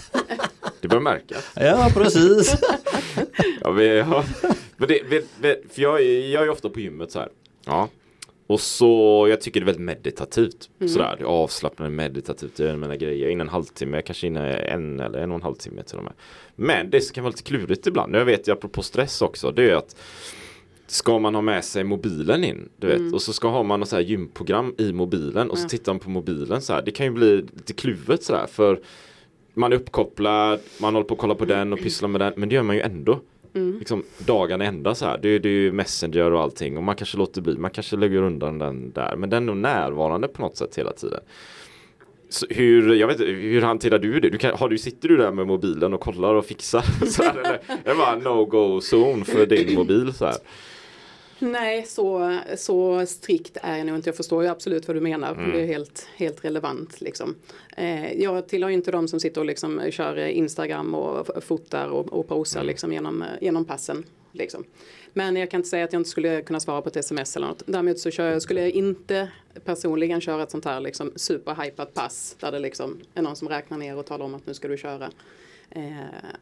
Det börjar märkas. Ja, precis. Ja, vi, ja. Men det, för jag, jag är ju ofta på gymmet så här. Ja. Och så, jag tycker det är väldigt meditativt. Sådär, det är avslappnande meditativt. Jag gör mina grejer in en halvtimme, kanske in en eller en och en halv timme till och med. Men det som kan vara lite klurigt ibland, jag vet ju apropå stress också, det är att Ska man ha med sig mobilen in, du vet, och så ska ha man något så här gymprogram i mobilen och så tittar man på mobilen så här. Det kan ju bli lite kluvet sådär för man är uppkopplad, man håller på att kolla på den och pysslar med den, men det gör man ju ändå. Mm. Liksom dagarna ända så här. Det, är- det är ju Messenger och allting och man kanske låter bli, man kanske lägger undan den där, men den är nog närvarande på något sätt hela tiden. Så hur, jag vet hur hanterar du det? Du kan, har du, sitter du där med mobilen och kollar och fixar? Så här, eller är det bara no-go zone för din mobil? Så här? Nej, så, så strikt är jag nog inte. Jag förstår ju absolut vad du menar. Mm. Det är helt, helt relevant. Liksom. Eh, jag tillhör ju inte de som sitter och liksom kör Instagram och fotar och, och posar Mm. liksom genom, genom passen. Liksom. Men jag kan inte säga att jag inte skulle kunna svara på ett sms eller något. Däremot så jag, skulle jag inte personligen köra ett sånt här liksom superhypat pass där det liksom är någon som räknar ner och talar om att nu ska du köra. Eh,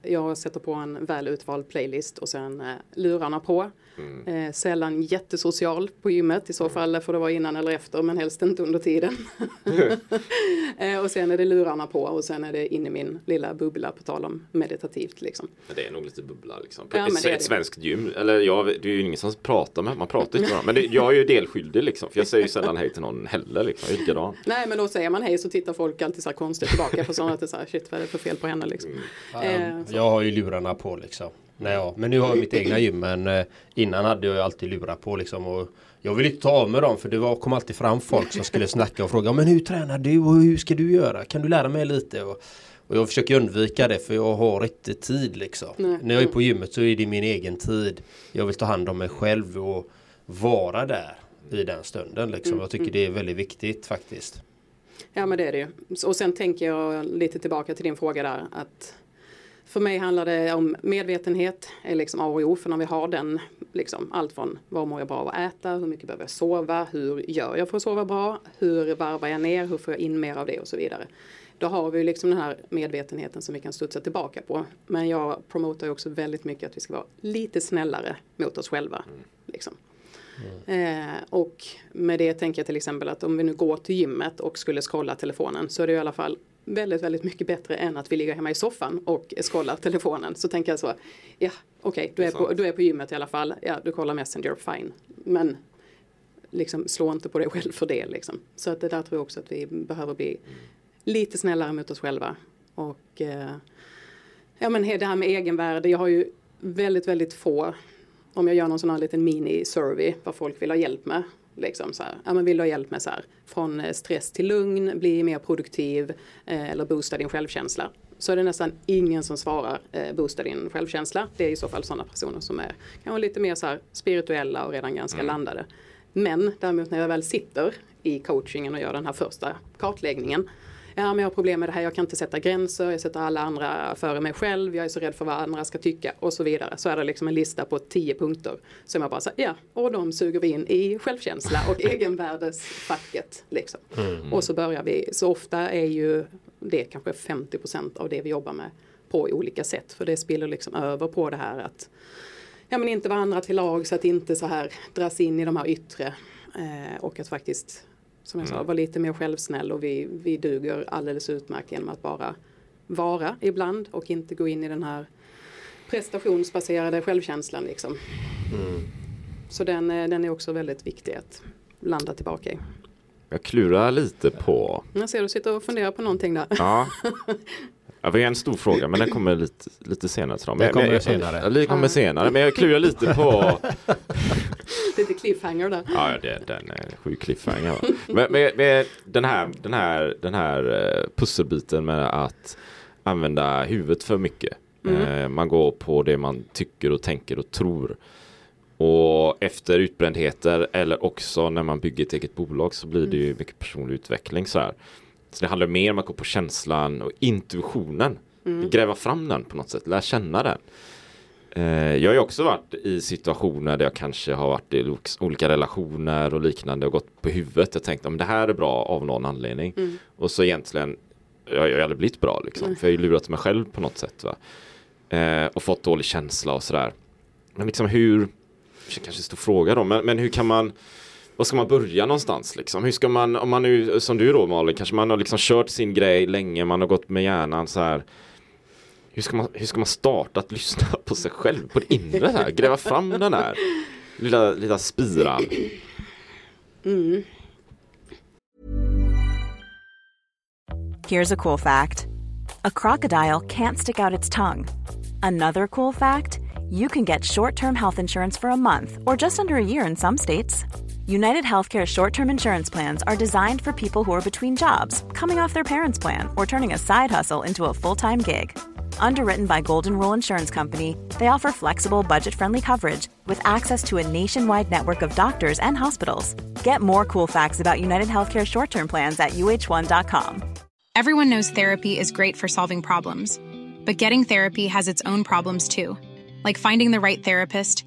jag sätter på en väl utvald playlist och sen eh, lurarna på. Mm. Eh, sällan jättesocial på gymmet, i så fall får det vara innan eller efter men helst inte under tiden. eh, och sen är det lurarna på och sen är det in i min lilla bubbla på tal om meditativt. Liksom. det är nog lite bubbla liksom. Ja, ett, ett svenskt gym, eller jag, det är ju ingen som pratar med, man pratar inte med Men det, jag är ju delskyldig liksom, för jag säger ju sällan hej till någon heller liksom, likadan. Nej men då säger man hej så tittar folk alltid så här konstigt tillbaka på sådana att det är så här, shit vad är det för fel på henne liksom. Mm. Eh, jag har ju lurarna på liksom. Nej, ja. Men nu har jag mitt egna gym men eh, innan hade jag alltid lurar på liksom. Och jag vill inte ta av mig dem för det var, kom alltid fram folk som skulle snacka och fråga men hur tränar du och hur ska du göra? Kan du lära mig lite? Och, och jag försöker undvika det för jag har inte tid liksom. Nej. När jag är på gymmet så är det min egen tid. Jag vill ta hand om mig själv och vara där i den stunden liksom. Mm. Jag tycker mm. det är väldigt viktigt faktiskt. Ja men det är det ju. Och sen tänker jag lite tillbaka till din fråga där att för mig handlar det om medvetenhet, är liksom A och O, för när vi har den, liksom, allt från vad mår jag bra av att äta, hur mycket behöver jag sova, hur gör jag för att sova bra, hur varvar jag ner, hur får jag in mer av det och så vidare. Då har vi liksom den här medvetenheten som vi kan studsa tillbaka på. Men jag promotar ju också väldigt mycket att vi ska vara lite snällare mot oss själva. Mm. Liksom. Mm. Eh, och med det tänker jag till exempel att om vi nu går till gymmet och skulle scrolla telefonen så är det i alla fall väldigt, väldigt mycket bättre än att vi ligger hemma i soffan och scrollar telefonen. Så tänker jag så, ja okej, okay, du, är på, du är på gymmet i alla fall, ja du kollar Messenger, fine. Men liksom slå inte på dig själv för det liksom. Så att det där tror jag också att vi behöver bli lite snällare mot oss själva. Och eh, ja men det här med egenvärde, jag har ju väldigt, väldigt få om jag gör någon sån här liten mini-survey vad folk vill ha hjälp med Liksom så här, ja, men vill du ha hjälp med så här, från eh, stress till lugn, bli mer produktiv eh, eller boosta din självkänsla. Så är det nästan ingen som svarar eh, boosta din självkänsla. Det är i så fall sådana personer som är kanske lite mer så här, spirituella och redan ganska mm. landade. Men däremot när jag väl sitter i coachingen och gör den här första kartläggningen ja men jag har problem med det här, jag kan inte sätta gränser, jag sätter alla andra före mig själv, jag är så rädd för vad andra ska tycka och så vidare. Så är det liksom en lista på tio punkter som jag bara säger, ja, och de suger vi in i självkänsla och egenvärdesfacket. Liksom. Mm. Och så börjar vi, så ofta är ju det kanske 50% av det vi jobbar med på olika sätt, för det spiller liksom över på det här att ja men inte vara andra till lag så att inte så här dras in i de här yttre eh, och att faktiskt som jag sa, mm. vara lite mer självsnäll och vi, vi duger alldeles utmärkt genom att bara vara ibland och inte gå in i den här prestationsbaserade självkänslan liksom. Mm. Så den, eh, den är också väldigt viktig att landa tillbaka i. Jag klurar lite på... Jag ser du sitter och funderar på någonting där. Ja. Ja, det är en stor fråga men den kommer lite, lite senare. Tror jag. Den kommer senare. Det kommer senare men jag klurar lite på lite cliffhanger där. Ja, det, den är sjuk cliffhanger. men, med, med den här, den här, den här eh, pusselbiten med att använda huvudet för mycket. Mm. Eh, man går på det man tycker och tänker och tror. Och efter utbrändheter eller också när man bygger ett eget bolag så blir det ju mm. mycket personlig utveckling så här. Så det handlar mer om att gå på känslan och intuitionen. Mm. Gräva fram den på något sätt, lära känna den. Eh, jag har ju också varit i situationer där jag kanske har varit i olika relationer och liknande och gått på huvudet. Jag tänkte om det här är bra av någon anledning. Mm. Och så egentligen, jag, jag aldrig blivit bra liksom. Mm. För jag har ju lurat mig själv på något sätt. Va? Eh, och fått dålig känsla och sådär. Men liksom hur, kanske stor fråga då, men, men hur kan man var ska man börja någonstans liksom? Hur ska man, om man nu, som du då Malin, kanske man har liksom kört sin grej länge, man har gått med hjärnan så här hur ska, man, hur ska man starta att lyssna på sig själv, på det inre här, gräva fram den här lilla, lilla spiran? Mm. Here's a cool fact. A crocodile can't stick out its tongue. Another cool fact, you can get short-term health insurance for a month or just under a year in some states. United Healthcare short term insurance plans are designed for people who are between jobs, coming off their parents' plan, or turning a side hustle into a full time gig. Underwritten by Golden Rule Insurance Company, they offer flexible, budget friendly coverage with access to a nationwide network of doctors and hospitals. Get more cool facts about United Healthcare short term plans at uh1.com. Everyone knows therapy is great for solving problems, but getting therapy has its own problems too, like finding the right therapist,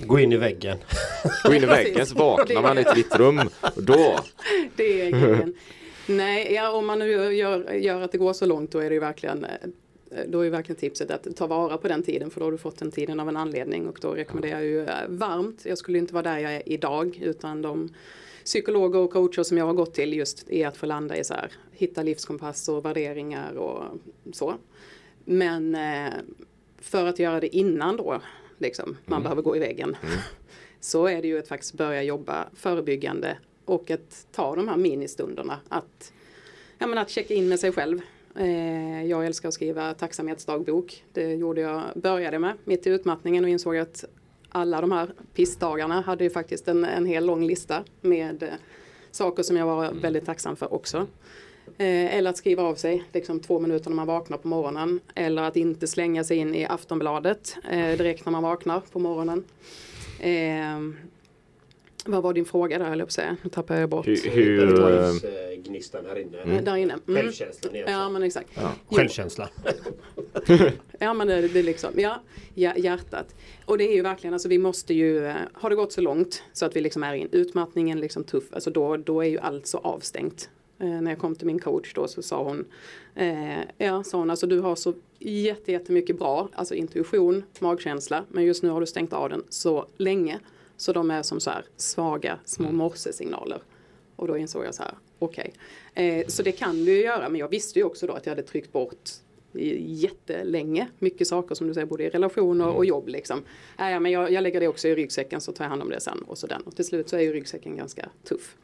Gå in i väggen. Gå in i väggen så vaknar man i ett vitt rum. Och då, Det är grejen. Nej, ja, om man nu gör, gör att det går så långt då är det ju verkligen eh, då är verkligen tipset att ta vara på den tiden för då har du fått den tiden av en anledning och då rekommenderar jag ju eh, varmt. Jag skulle inte vara där jag är idag utan de psykologer och coacher som jag har gått till just är att få landa i så här, hitta livskompass och värderingar och så. Men eh, för att göra det innan då, liksom, man behöver gå i väggen, så är det ju att faktiskt börja jobba förebyggande och att ta de här ministunderna. Att, ja, men att checka in med sig själv. Eh, jag älskar att skriva tacksamhetsdagbok. Det gjorde jag, började med mitt i utmattningen och insåg att alla de här pissdagarna hade ju faktiskt en, en hel lång lista med eh, saker som jag var väldigt tacksam för också. Eh, eller att skriva av sig liksom två minuter när man vaknar på morgonen. Eller att inte slänga sig in i Aftonbladet eh, direkt när man vaknar på morgonen. Eh, vad var din fråga där höll jag på att säga? Nu tappade jag bort. hur, hur eh, Gnistan här inne. Eh, Där inne. Mm. Självkänslan Ja men exakt. Jo. Självkänsla. Ja men det, det är liksom, ja, ja, hjärtat. Och det är ju verkligen, alltså vi måste ju, har det gått så långt så att vi liksom är i en utmattningen liksom tuff, alltså då, då är ju allt så avstängt. Eh, när jag kom till min coach då så sa hon, eh, ja sa hon, alltså du har så jätte, jättemycket bra, alltså intuition, magkänsla, men just nu har du stängt av den så länge så de är som så här svaga små morsesignaler. Och då insåg jag så här, okej. Eh, så det kan du ju göra, men jag visste ju också då att jag hade tryckt bort jättelänge. Mycket saker som du säger, både i relationer och jobb liksom. Äh, men jag, jag lägger det också i ryggsäcken så tar jag hand om det sen och så den. Och till slut så är ju ryggsäcken ganska tuff.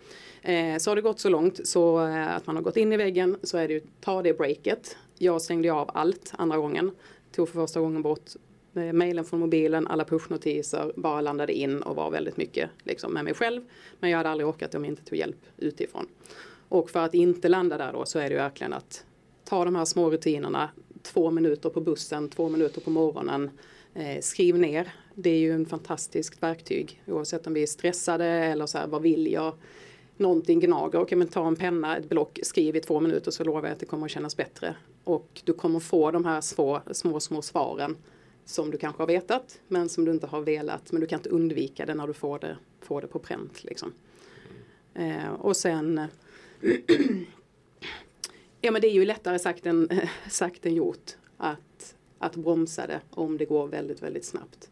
Eh, så har det gått så långt så eh, att man har gått in i väggen så är det ju ta det breaket. Jag stängde ju av allt andra gången. Tog för första gången bort eh, mejlen från mobilen, alla pushnotiser, bara landade in och var väldigt mycket liksom, med mig själv. Men jag hade aldrig orkat om jag inte tog hjälp utifrån. Och för att inte landa där då så är det ju verkligen att ta de här små rutinerna, två minuter på bussen, två minuter på morgonen, eh, skriv ner. Det är ju en fantastiskt verktyg oavsett om vi är stressade eller så här, vad vill jag? Någonting gnager, okej men ta en penna, ett block, skriv i två minuter så lovar jag att det kommer att kännas bättre. Och du kommer få de här små, små, små svaren som du kanske har vetat men som du inte har velat men du kan inte undvika det när du får det, får det på pränt. Liksom. Eh, och sen Ja men det är ju lättare sagt än, sagt än gjort att, att bromsa det om det går väldigt, väldigt snabbt.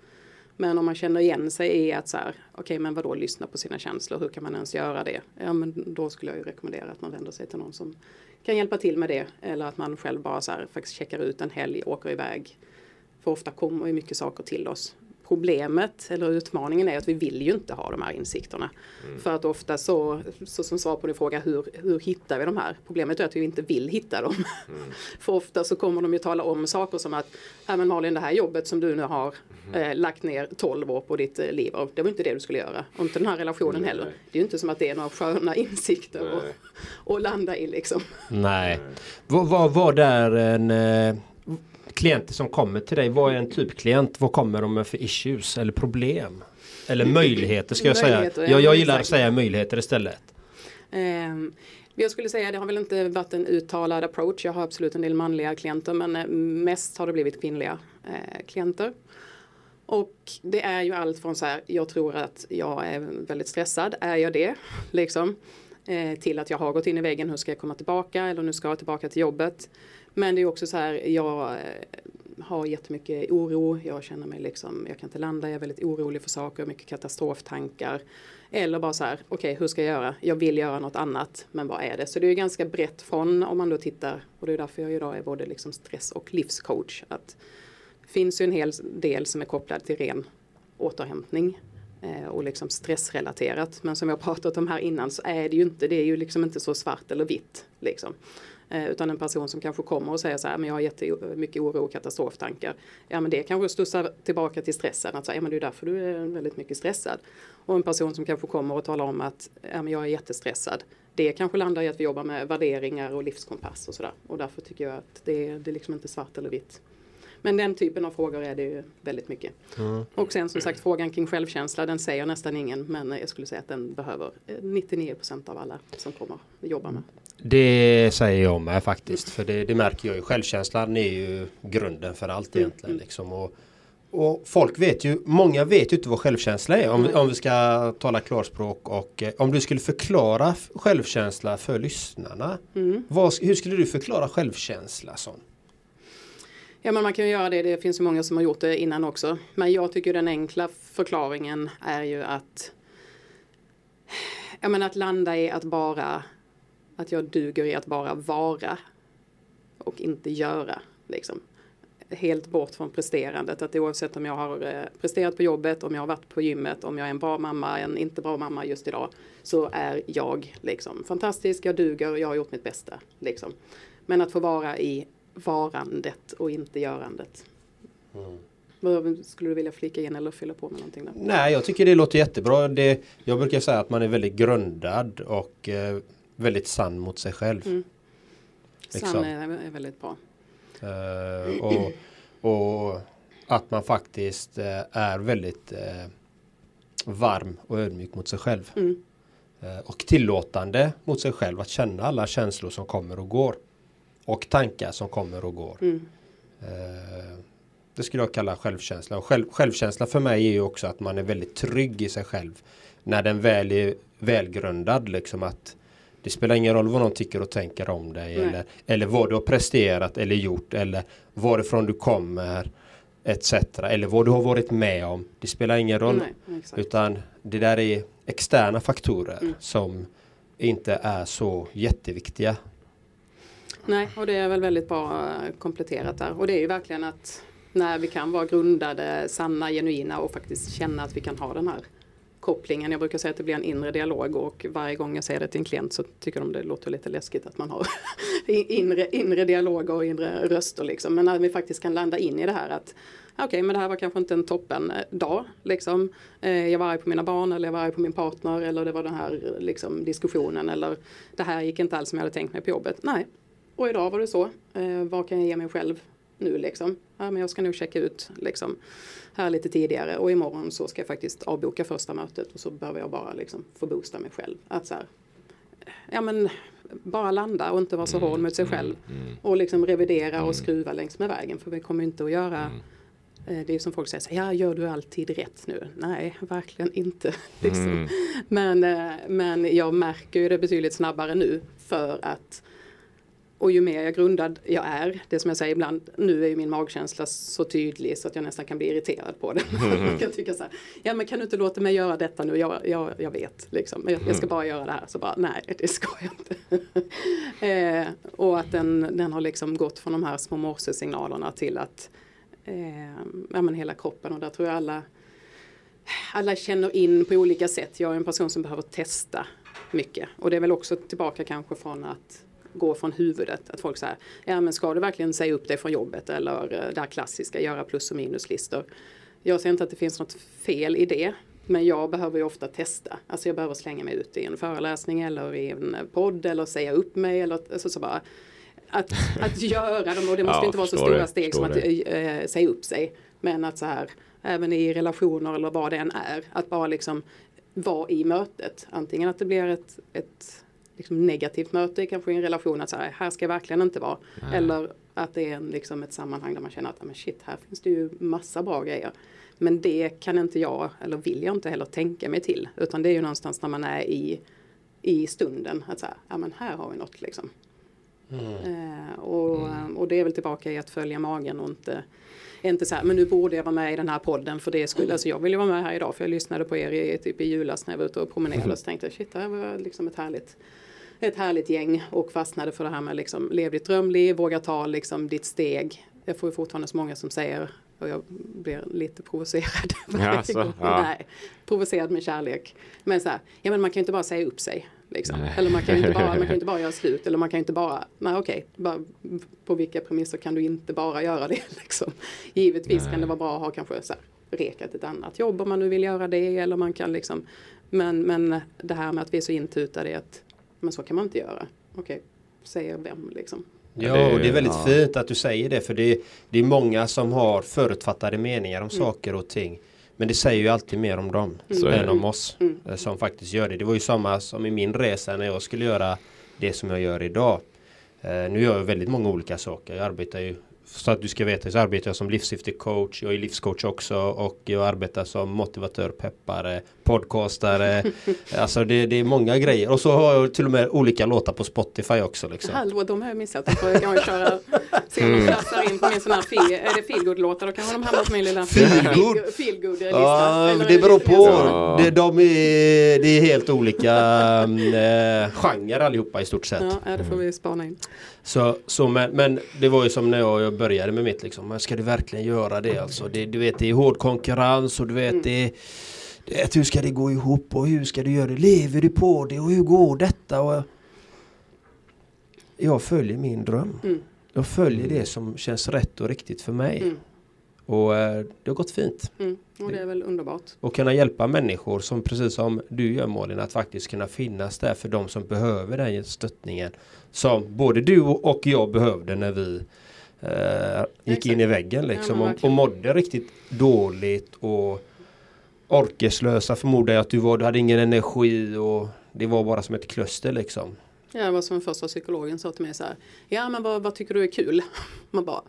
Men om man känner igen sig i att så här, okej men vadå lyssna på sina känslor, hur kan man ens göra det? Ja men då skulle jag ju rekommendera att man vänder sig till någon som kan hjälpa till med det. Eller att man själv bara så här, faktiskt checkar ut en helg, åker iväg. För ofta kommer ju mycket saker till oss. Problemet eller utmaningen är att vi vill ju inte ha de här insikterna. För att ofta så, så som svar på din fråga, hur, hur hittar vi de här? Problemet är att vi inte vill hitta dem. För ofta så kommer de ju tala om saker som att, ja men Malin det här jobbet som du nu har eh, lagt ner 12 år på ditt eh, liv, och det var inte det du skulle göra. Och inte den här relationen heller. Det är ju inte som att det är några sköna insikter Nej. att landa i liksom. Nej. Vad, vad, vad är en eh, klient som kommer till dig? Vad är en typ klient? Vad kommer de med för issues eller problem? Eller möjligheter ska jag säga. Jag, jag gillar att säga möjligheter istället. Ehm, jag skulle säga det har väl inte varit en uttalad approach. Jag har absolut en del manliga klienter men eh, mest har det blivit kvinnliga eh, klienter. Och det är ju allt från så här, jag tror att jag är väldigt stressad, är jag det? Liksom. Eh, till att jag har gått in i väggen, hur ska jag komma tillbaka? Eller nu ska jag tillbaka till jobbet. Men det är också så här, jag eh, har jättemycket oro, jag känner mig liksom, jag kan inte landa, jag är väldigt orolig för saker, mycket katastroftankar. Eller bara så här, okej hur ska jag göra? Jag vill göra något annat, men vad är det? Så det är ju ganska brett från om man då tittar, och det är därför jag idag är både liksom stress och livscoach. Att det finns ju en hel del som är kopplad till ren återhämtning eh, och liksom stressrelaterat. Men som jag pratat om här innan så är det ju inte, det är ju liksom inte så svart eller vitt. Liksom. Eh, utan en person som kanske kommer och säger så här, men jag har jättemycket oro och katastroftankar. Ja men det kanske stussar tillbaka till stressen, att säga, ja men det är därför du är väldigt mycket stressad. Och en person som kanske kommer och talar om att ja, men jag är jättestressad. Det kanske landar i att vi jobbar med värderingar och livskompass och sådär. Och därför tycker jag att det, det är liksom inte svart eller vitt. Men den typen av frågor är det ju väldigt mycket. Mm. Och sen som sagt frågan kring självkänsla den säger nästan ingen men jag skulle säga att den behöver 99% av alla som kommer jobba med. Det säger jag med faktiskt. För det, det märker jag ju. Självkänslan är ju grunden för allt Mm, egentligen. Liksom. Och, och folk vet ju, många vet ju inte vad självkänsla är. Om, om vi ska tala klarspråk. Och eh, om du skulle förklara självkänsla för lyssnarna. Mm. Vad, hur skulle du förklara självkänsla? Sån? Ja men man kan ju göra det, det finns ju många som har gjort det innan också. Men jag tycker den enkla förklaringen är ju att Ja men att landa i att bara Att jag duger i att bara vara Och inte göra liksom. Helt bort från presterandet. Att oavsett om jag har eh, presterat på jobbet, om jag har varit på gymmet, om jag är en bra mamma, en inte bra mamma just idag. Så är jag liksom fantastisk, jag duger, jag har gjort mitt bästa. Liksom. Men att få vara i varandet och inte görandet. Vad Skulle du vilja flika in eller fylla på med någonting där? Nej, jag tycker det låter jättebra. Det, jag brukar säga att man är väldigt grundad och eh, väldigt sann mot sig själv. Mm. Liksom. Sann är, är väldigt bra. Eh, och, och att man faktiskt eh, är väldigt eh, varm och ödmjuk mot sig själv. Mm. Och tillåtande mot sig själv att känna alla känslor som kommer och går. Och tankar som kommer och går. Mm. Det skulle jag kalla självkänsla. Och själv, självkänsla för mig är ju också att man är väldigt trygg i sig själv. När den väl är välgrundad. Liksom att det spelar ingen roll vad någon tycker och tänker om dig. Nej. Eller, eller vad du har presterat eller gjort. Eller varifrån du kommer. Etc. Eller vad du har varit med om. Det spelar ingen roll. Nej. Utan det där är externa faktorer. Mm. Som inte är så jätteviktiga. Nej, och det är väl väldigt bra eh, kompletterat där. Och det är ju verkligen att när vi kan vara grundade, sanna, genuina och faktiskt känna att vi kan ha den här kopplingen. Jag brukar säga att det blir en inre dialog och varje gång jag säger det till en klient så tycker de det låter lite läskigt att man har inre, inre dialoger och inre röster liksom. Men när vi faktiskt kan landa in i det här att okej, men det här var kanske inte en toppen eh, dag liksom. Eh, jag var arg på mina barn eller jag var arg på min partner eller det var den här liksom, diskussionen eller det här gick inte alls som jag hade tänkt mig på jobbet. Nej, och idag var det så. Eh, vad kan jag ge mig själv nu liksom? Ja, men jag ska nog checka ut liksom här lite tidigare och imorgon så ska jag faktiskt avboka första mötet och så behöver jag bara liksom få boosta mig själv. Att så här, ja men bara landa och inte vara så hård mot sig själv. Och liksom revidera och skruva längs med vägen för vi kommer inte att göra eh, det är som folk säger, så här, ja gör du alltid rätt nu? Nej, verkligen inte. Liksom. Men, eh, men jag märker ju det betydligt snabbare nu för att och ju mer jag grundad jag är, det som jag säger ibland, nu är ju min magkänsla så tydlig så att jag nästan kan bli irriterad på den. jag kan tycka så här, ja men kan du inte låta mig göra detta nu, jag, jag, jag vet liksom, jag, jag ska bara göra det här. Så bara, nej det ska jag inte. eh, och att den, den har liksom gått från de här små morsesignalerna till att eh, ja, men hela kroppen och där tror jag alla alla känner in på olika sätt. Jag är en person som behöver testa mycket. Och det är väl också tillbaka kanske från att gå från huvudet. Att folk säger, ja men ska du verkligen säga upp dig från jobbet eller eh, det här klassiska, göra plus och minuslistor. Jag ser inte att det finns något fel i det. Men jag behöver ju ofta testa. Alltså jag behöver slänga mig ut i en föreläsning eller i en podd eller säga upp mig. Eller, alltså så bara, att, att göra dem och det måste Ja, inte vara så stora det, steg som förstår att eh, säga upp sig. Men att så här, även i relationer eller vad det än är, att bara liksom vara i mötet. Antingen att det blir ett, ett liksom negativt möte kanske i en relation, att så här, här ska jag verkligen inte vara. Eller att det är en, liksom ett sammanhang där man känner att "Ja, men shit, här finns det ju massa bra grejer. Men det kan inte jag, eller vill jag inte heller tänka mig till. Utan det är ju någonstans när man är i, i stunden. Att så här, ja men här har vi något liksom. Eh, och, och det är väl tillbaka i att följa magen och inte inte så här, men nu borde jag vara med i den här podden för det skulle, alltså jag vill ju vara med här idag för jag lyssnade på er i, typ i julas när jag var ute och promenerade och så tänkte jag shit, det här var liksom ett härligt ett härligt gäng och fastnade för det här med liksom lev ditt drömliv, våga ta liksom ditt steg. Jag får ju fortfarande så många som säger och jag blir lite provocerad. varje Jaså, gång. ja. Nej, provocerad med kärlek. Men så här, ja men man kan ju inte bara säga upp sig. Liksom. Eller man kan ju inte bara, man kan inte bara göra slut. Eller man kan inte bara, nej okej, bara, på vilka premisser kan du inte bara göra det? Liksom. Givetvis kan det vara bra att ha kanske så här, rekat ett annat jobb om man nu vill göra det. Eller man kan liksom, men, men det här med att vi är så intutade i att men så kan man inte göra. Okej, säger vem liksom? Ja, och det är väldigt ja. fint att du säger det för det, det är många som har förutfattade meningar om mm. saker och ting. Men det säger ju alltid mer om dem mm. än om oss mm. Eh, som faktiskt gör det. Det var ju samma som i min resa när jag skulle göra det som jag gör idag. Uh, nu gör jag väldigt många olika saker. Jag arbetar ju så att du ska veta så arbetar jag som livssyftig coach. Jag är livscoach också och jag arbetar som motivatör, peppare, podcastare. alltså det, det, är många grejer. Och så har jag till och med olika låtar på Spotify också. Liksom. Hallå, de har jag missat. Jag köra, se om de mm. in på min sån här feel, är det feelgood-låtar då kanske de hamnar på min lilla feelgood feel Ja, det beror på. Det, de är, det är helt olika äh, genrer allihopa i stort sett. Ja, det får vi spana in. Så, så men, men det var ju som när jag började med mitt liksom. Men ska du verkligen göra det alltså? Det, du vet det är hård konkurrens och du vet mm. det, det hur ska det gå ihop och hur ska du göra det? Lever du på det och hur går detta? Och jag följer min dröm. Mm. Jag följer det som känns rätt och riktigt för mig. Mm. Och eh, det har gått fint. Mm. Och det är väl underbart. Och kunna hjälpa människor som precis som du gör Malin att faktiskt kunna finnas där för de som behöver den stöttningen. Som både du och jag behövde när vi eh, gick in i väggen liksom och, och mådde riktigt dåligt och orkeslösa förmodar jag att du var. Du hade ingen energi och det var bara som ett kluster liksom. Ja, det var som första psykologen sa till mig så här. Ja, men vad, vad tycker du är kul? Man bara,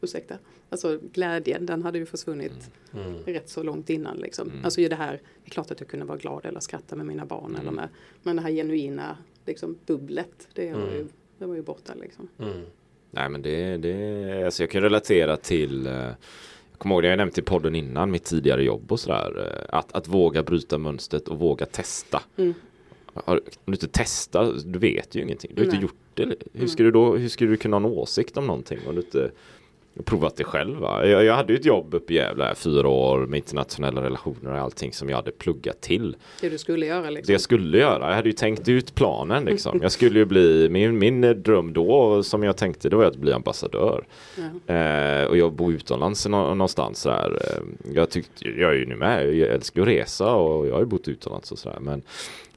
ursäkta. Alltså glädjen, den hade ju försvunnit mm. mm. rätt så långt innan. Liksom. Mm. Alltså det här, det är klart att jag kunde vara glad eller skratta med mina barn. Mm. Eller med, men det här genuina liksom, bubblet, det var, ju, mm. det var ju borta. Liksom. Mm. Nej men det, det alltså jag kan relatera till eh, jag kommer ihåg det jag nämnt i podden innan, mitt tidigare jobb och sådär. Eh, att, att våga bryta mönstret och våga testa. Om du inte testar, du vet ju ingenting. Du har Nej. inte gjort det. Hur ska, du då, hur ska du kunna ha en åsikt om någonting om du inte provat det själv. Va? Jag, jag hade ju ett jobb uppe i Gävle, fyra år med internationella relationer och allting som jag hade pluggat till. Det du skulle göra liksom? Det jag skulle göra. Jag hade ju tänkt ut planen liksom. Jag skulle ju bli, min, min dröm då som jag tänkte det var att bli ambassadör. Ja. Eh, och jag bor utomlands någonstans där. Eh, jag tyckte, jag är ju nu med, jag älskar att resa och jag har ju bott utomlands och sådär. Men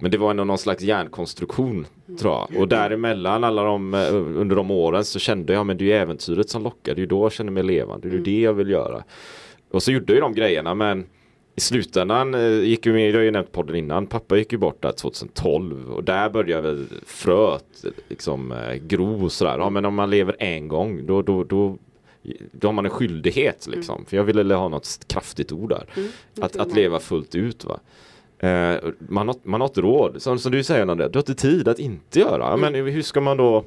men det var ändå någon slags hjärnkonstruktion tror jag. Och däremellan alla de, eh, under de åren så kände jag men det är ju äventyret som lockar. Det är ju då jag känner mig levande. Det är ju det jag vill göra. Och så gjorde jag ju de grejerna men i slutändan eh, gick ju med, jag har ju nämnt podden innan, pappa gick ju bort där 2012 och där började väl fröet liksom eh, gro och sådär. Ja men om man lever en gång då, då, då då har man en skyldighet liksom. Mm. För jag ville ha något kraftigt ord där. Mm, att, att leva fullt ut va. Eh, man, har, man har ett råd, som, som du säger Nadia, du har inte tid att inte göra. Mm. Men hur ska man då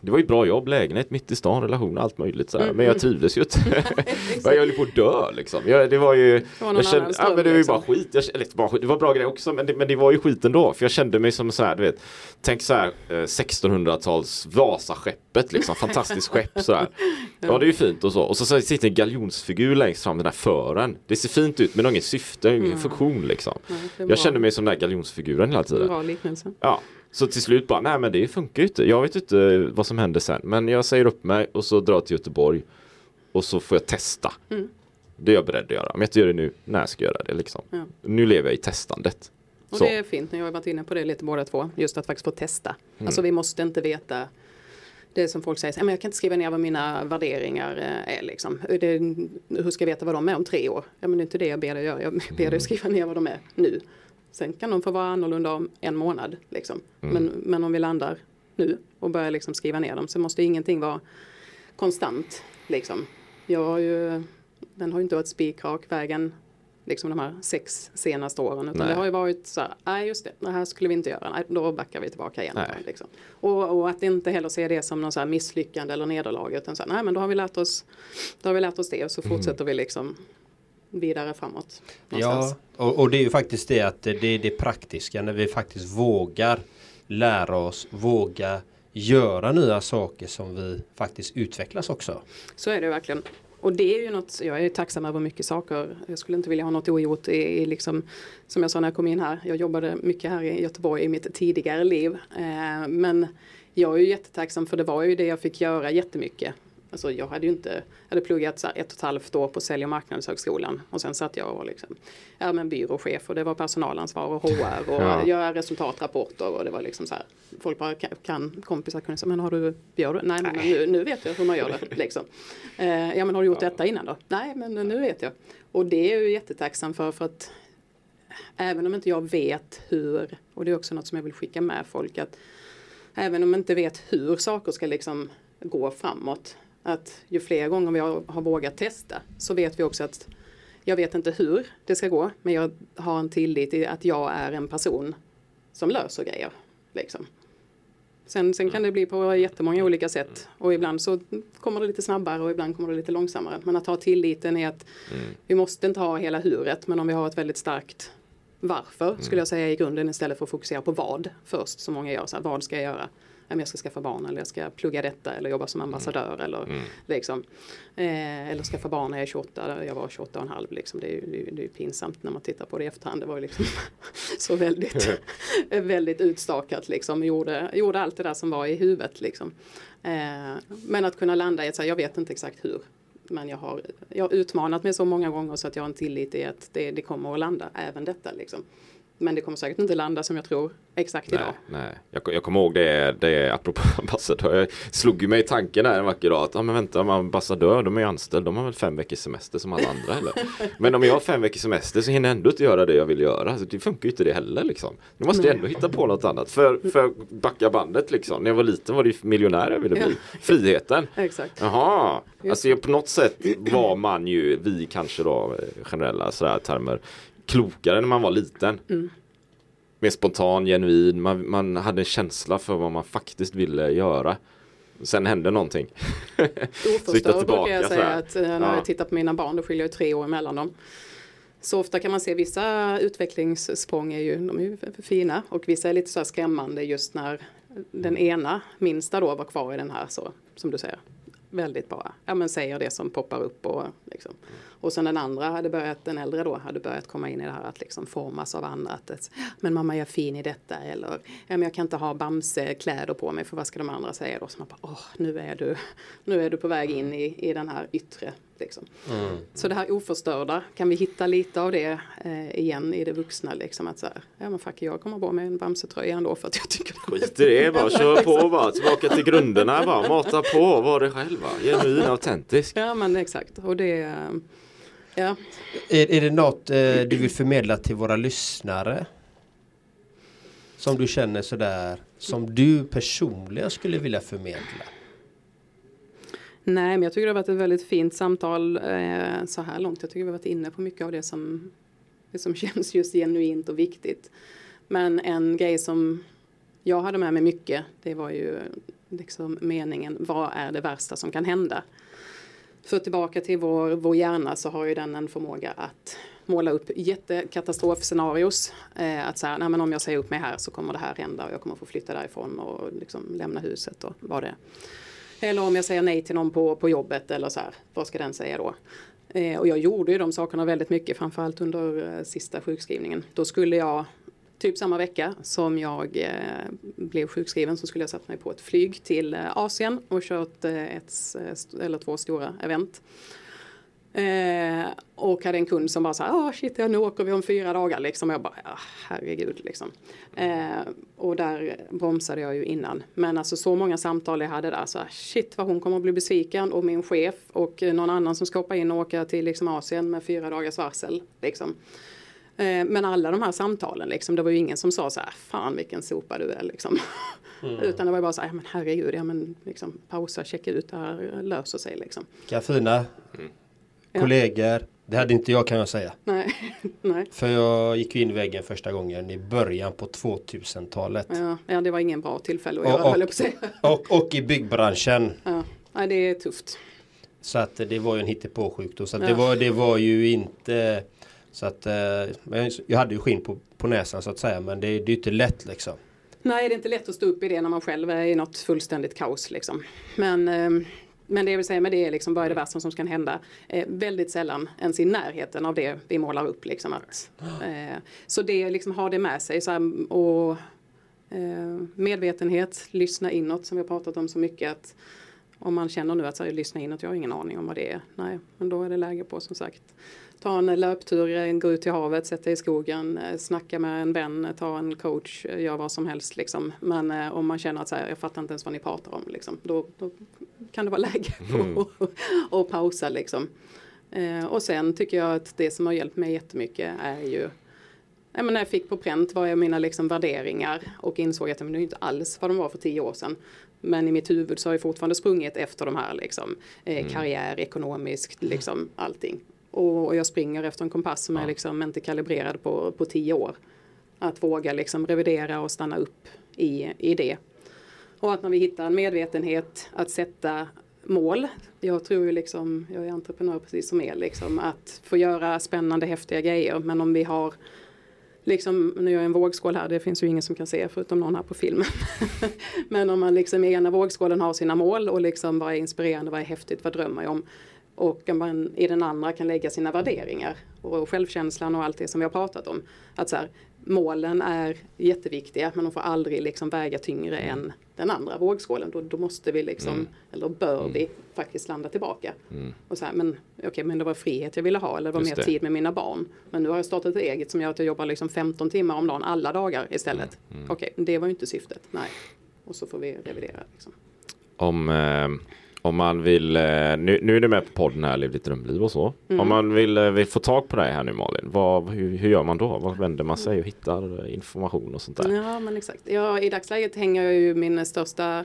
det var ju bra jobb, lägenhet mitt i stan, relation, allt möjligt så mm. Men jag mm. trivdes ju inte. jag höll på att dö liksom. Jag, det var ju... Det var, jag kände, ja, men det var ju liksom. bara skit. Jag, eller, bara skit. Det var bra grejer också men det, men det var ju skit ändå. För jag kände mig som så här, du vet. Tänk så här 1600-tals eh, Vasaskeppet liksom. Fantastiskt skepp så här. Ja det är ju fint och så. Och så, så sitter en galjonsfigur längst fram den här fören. Det ser fint ut men det har inget syfte, ingen mm. funktion liksom. Nej, jag kände mig som den här galjonsfiguren hela tiden. Bra liknelse. Ja. Så till slut bara, nej men det funkar ju inte. Jag vet inte vad som händer sen. Men jag säger upp mig och så drar till Göteborg. Och så får jag testa. Mm. Det är jag beredd att göra. Om jag inte gör det nu, när ska jag göra det liksom? Ja. Nu lever jag i testandet. Och så. det är fint, jag har varit inne på det lite båda två. Just att faktiskt få testa. Mm. Alltså vi måste inte veta det som folk säger, men jag kan inte skriva ner vad mina värderingar eh, är. Liksom. Det, hur ska jag veta vad de är om tre år? Ja, men det är inte det jag ber dig göra. Jag ber dig mm. skriva ner vad de är nu. Sen kan de få vara annorlunda om en månad. Liksom. Mm. Men, men om vi landar nu och börjar liksom skriva ner dem så måste ingenting vara konstant. Liksom. Jag har ju, den har ju inte varit spikrak vägen liksom de här sex senaste åren. Utan nej. det har ju varit så här, nej just det, det här skulle vi inte göra, nej, då backar vi tillbaka igen. Liksom. och, och, att inte heller se det som någon så misslyckande eller nederlag utan så här, nej men då har vi lärt oss, då har vi lärt oss det och så mm. fortsätter mm. vi liksom vidare framåt. Någonstans. Ja, och, och, det är ju faktiskt det att det är det praktiska när vi faktiskt vågar lära oss, våga göra nya saker som vi faktiskt utvecklas också. Så är det verkligen. Och det är ju något, jag är tacksam över mycket saker. Jag skulle inte vilja ha något ogjort i, i liksom, som jag sa när jag kom in här. Jag jobbade mycket här i Göteborg i mitt tidigare liv. Eh, men jag är ju jättetacksam för det var ju det jag fick göra jättemycket Alltså jag hade ju inte, jag hade pluggat ett och ett halvt år på Sälj och marknadshögskolan och sen satt jag och liksom, ja men byråchef och det var personalansvar och HR och Ja. göra resultatrapporter och det var liksom så här, folk bara kan, kompisar kunde säga, men har du, gör du? Nej men nu, nu vet jag hur man gör det liksom. Eh, ja men har du gjort detta innan då? Nej men nu vet jag. Och det är ju jättetacksam för för att även om inte jag vet hur, och det är också något som jag vill skicka med folk att även om jag inte vet hur saker ska liksom gå framåt, att ju fler gånger vi har, har vågat testa så vet vi också att jag vet inte hur det ska gå, men jag har en tillit i att jag är en person som löser grejer. Liksom. Sen, sen kan det bli på jättemånga olika sätt och ibland så kommer det lite snabbare och ibland kommer det lite långsammare. Men att ha tilliten i att vi måste inte ha hela huret men om vi har ett väldigt starkt varför skulle jag säga i grunden istället för att fokusera på vad först som många gör. Så här, vad ska jag göra? Jag ska skaffa barn eller jag ska plugga detta eller jobba som ambassadör eller liksom. Eh, eller skaffa barn när jag är 28, jag var 28 och en halv liksom. Det är ju det är, pinsamt när man tittar på det i efterhand. Det var ju liksom så väldigt, väldigt utstakat liksom. Gjorde, gjorde allt det där som var i huvudet liksom. Eh, men att kunna landa i att säga, jag vet inte exakt hur. Men jag har, jag har utmanat mig så många gånger så att jag har en tillit i att det, det kommer att landa även detta liksom. Men det kommer säkert inte landa som jag tror exakt Nej, idag. nej. Jag, jag kommer ihåg det, det apropå ambassadör. Jag slog ju mig i tanken här en vacker dag att ja, men vänta, ambassadör de är ju anställd, de har väl fem veckors semester som alla andra eller? Men om jag har fem veckors semester så hinner jag ändå inte göra det jag vill göra. Så det funkar ju inte det heller liksom. Nu måste jag ändå hitta på något annat. För, för backa bandet liksom. När jag var liten var det ju miljonär jag ville bli. Friheten. Exakt. Jaha, Just alltså på något sätt var man ju, vi kanske då eh, generella sådär termer, klokare när man var liten. Mm. Mer spontan, genuin, man, man hade en känsla för vad man faktiskt ville göra. Sen hände någonting. Oförstörd brukar jag säga att eh, när Ja. jag tittar på mina barn, då skiljer jag tre år emellan dem. Så ofta kan man se vissa utvecklingssprång är ju, de är ju fina och vissa är lite så här skrämmande just när den ena minsta då var kvar i den här så, som du säger, väldigt bara, ja men säger det som poppar upp och liksom. Och sen den andra hade börjat, den äldre då, hade börjat komma in i det här att liksom formas av andra. Att men mamma jag är fin i detta eller men jag kan inte ha Bamse-kläder på mig för vad ska de andra säga då? Så man bara, åh nu är du, nu är du på väg in i, i den här yttre liksom. Så det här oförstörda, kan vi hitta lite av det eh, igen i det vuxna liksom att så här, ja men fuck jag kommer på mig en Bamse-tröja ändå för att jag tycker Skit i det, bara kör på bara. Tillbaka till grunderna bara. Mata på, var det själva. Genuin, autentisk. Ja men exakt och det eh, Ja, Är, är det något eh, du vill förmedla till våra lyssnare? Som du känner sådär, som du personligen skulle vilja förmedla? Nej, men jag tycker det har varit ett väldigt fint samtal eh, så här långt. Jag tycker vi har varit inne på mycket av det som, det som känns just genuint och viktigt. Men en grej som jag hade med mig mycket, det var ju liksom meningen, vad är det värsta som kan hända? För tillbaka till vår, vår hjärna så har ju den en förmåga att måla upp jättekatastrofscenarios. Eh, att säga, nej men om jag säger upp mig här så kommer det här hända och jag kommer få flytta därifrån och liksom lämna huset och vad det är. Eller om jag säger nej till någon på, på jobbet eller så här, vad ska den säga då? Eh, och jag gjorde ju de sakerna väldigt mycket, framförallt under eh, sista sjukskrivningen. Då skulle jag, typ samma vecka som jag eh, blev sjukskriven så skulle jag sätta mig på ett flyg till eh, Asien och kört eh, ett eh, st- eller två stora event. Eh, och hade en kund som bara sa, åh shit, ja, nu åker vi om fyra dagar liksom. Och jag bara, ja, herregud liksom. Eh, och där bromsade jag ju innan. Men alltså så många samtal jag hade där, så här, shit vad hon kommer att bli besviken och min chef och eh, någon annan som ska hoppa in och åka till liksom Asien med fyra dagars varsel. Liksom. Eh, men alla de här samtalen, liksom, det var ju ingen som sa så här, fan vilken sopa du är liksom. Utan det var bara så här, ja men herregud, ja men liksom pausa, checka ut, det här löser sig liksom. Fina Ja. kollegor. Det hade inte jag kan jag säga. Nej, nej. För jag gick ju in i väggen första gången i början på 2000-talet. Ja, ja, det var ingen bra tillfälle att Och- göra, och- höll säga. Och, och i byggbranschen. Ja, nej, det är tufft. Så att det var ju en hittepåsjukdom. Så att Ja. det, var, det var ju inte... Så att eh, jag hade ju skinn på, på näsan så att säga. Men det, det är inte lätt liksom. Nej, det är inte lätt att stå upp i det när man själv är i något fullständigt kaos. Liksom. Men, ehm, men det jag vill säga med det är liksom, vad är det värsta som kan hända? Eh, väldigt sällan ens i närheten av det vi målar upp. Liksom, att, eh, så det liksom har det med sig. Så här, och, eh, medvetenhet, lyssna inåt som vi har pratat om så mycket. Att, om man känner nu att så här, lyssna in att jag har ingen aning om vad det är. Nej, men då är det läge på som sagt ta en löptur, gå ut till havet, sätta i skogen, eh, snacka med en vän, ta en coach, eh, gör vad som helst liksom. Men eh, om man känner att så här, jag fattar inte ens vad ni pratar om liksom, då, då kan det vara läge mm. att pausa liksom. Eh, och sen tycker jag att det som har hjälpt mig jättemycket är ju jag menar, jag fick på pränt vad är mina liksom värderingar och insåg att det inte alls vad de var för tio år sedan. Men i mitt huvud så har jag fortfarande sprungit efter de här liksom, eh, mm. karriär, ekonomiskt, liksom allting. Och, och, jag springer efter en kompass som ja. är liksom inte kalibrerad på, på tio år. Att våga liksom revidera och stanna upp i, i det. Och att när vi hittar en medvetenhet att sätta mål. Jag tror ju liksom, jag är entreprenör precis som er, liksom, att få göra spännande häftiga grejer. Men om vi har liksom, nu gör jag en vågskål här, det finns ju ingen som kan se förutom någon här på filmen. Men om man liksom i ena vågskålen har sina mål och liksom vad är inspirerande, vad är häftigt, vad drömmer jag om. Och man i den andra kan lägga sina värderingar och självkänslan och allt det som vi har pratat om. Att så här, målen är jätteviktiga men de får aldrig liksom väga tyngre än den andra vågskålen. Då, då måste vi liksom, mm. eller bör mm. vi faktiskt landa tillbaka. Mm. Och så här, men okej, okay, men det var frihet jag ville ha eller det var Just mer det. tid med mina barn. Men nu har jag startat ett eget som gör att jag jobbar liksom 15 timmar om dagen alla dagar istället. Mm. mm. Okej, okay, det var ju inte syftet. Nej. Och så får vi revidera. Liksom. Om eh om man vill, eh, nu, nu är du med på podden här, Lev ditt drömliv och så. Mm. Om man vill, eh, vill få tag på dig här nu Malin, vad, hur, hur gör man då? Vad vänder man sig och hittar information och sånt där? Ja men exakt. Ja, I dagsläget hänger jag ju min största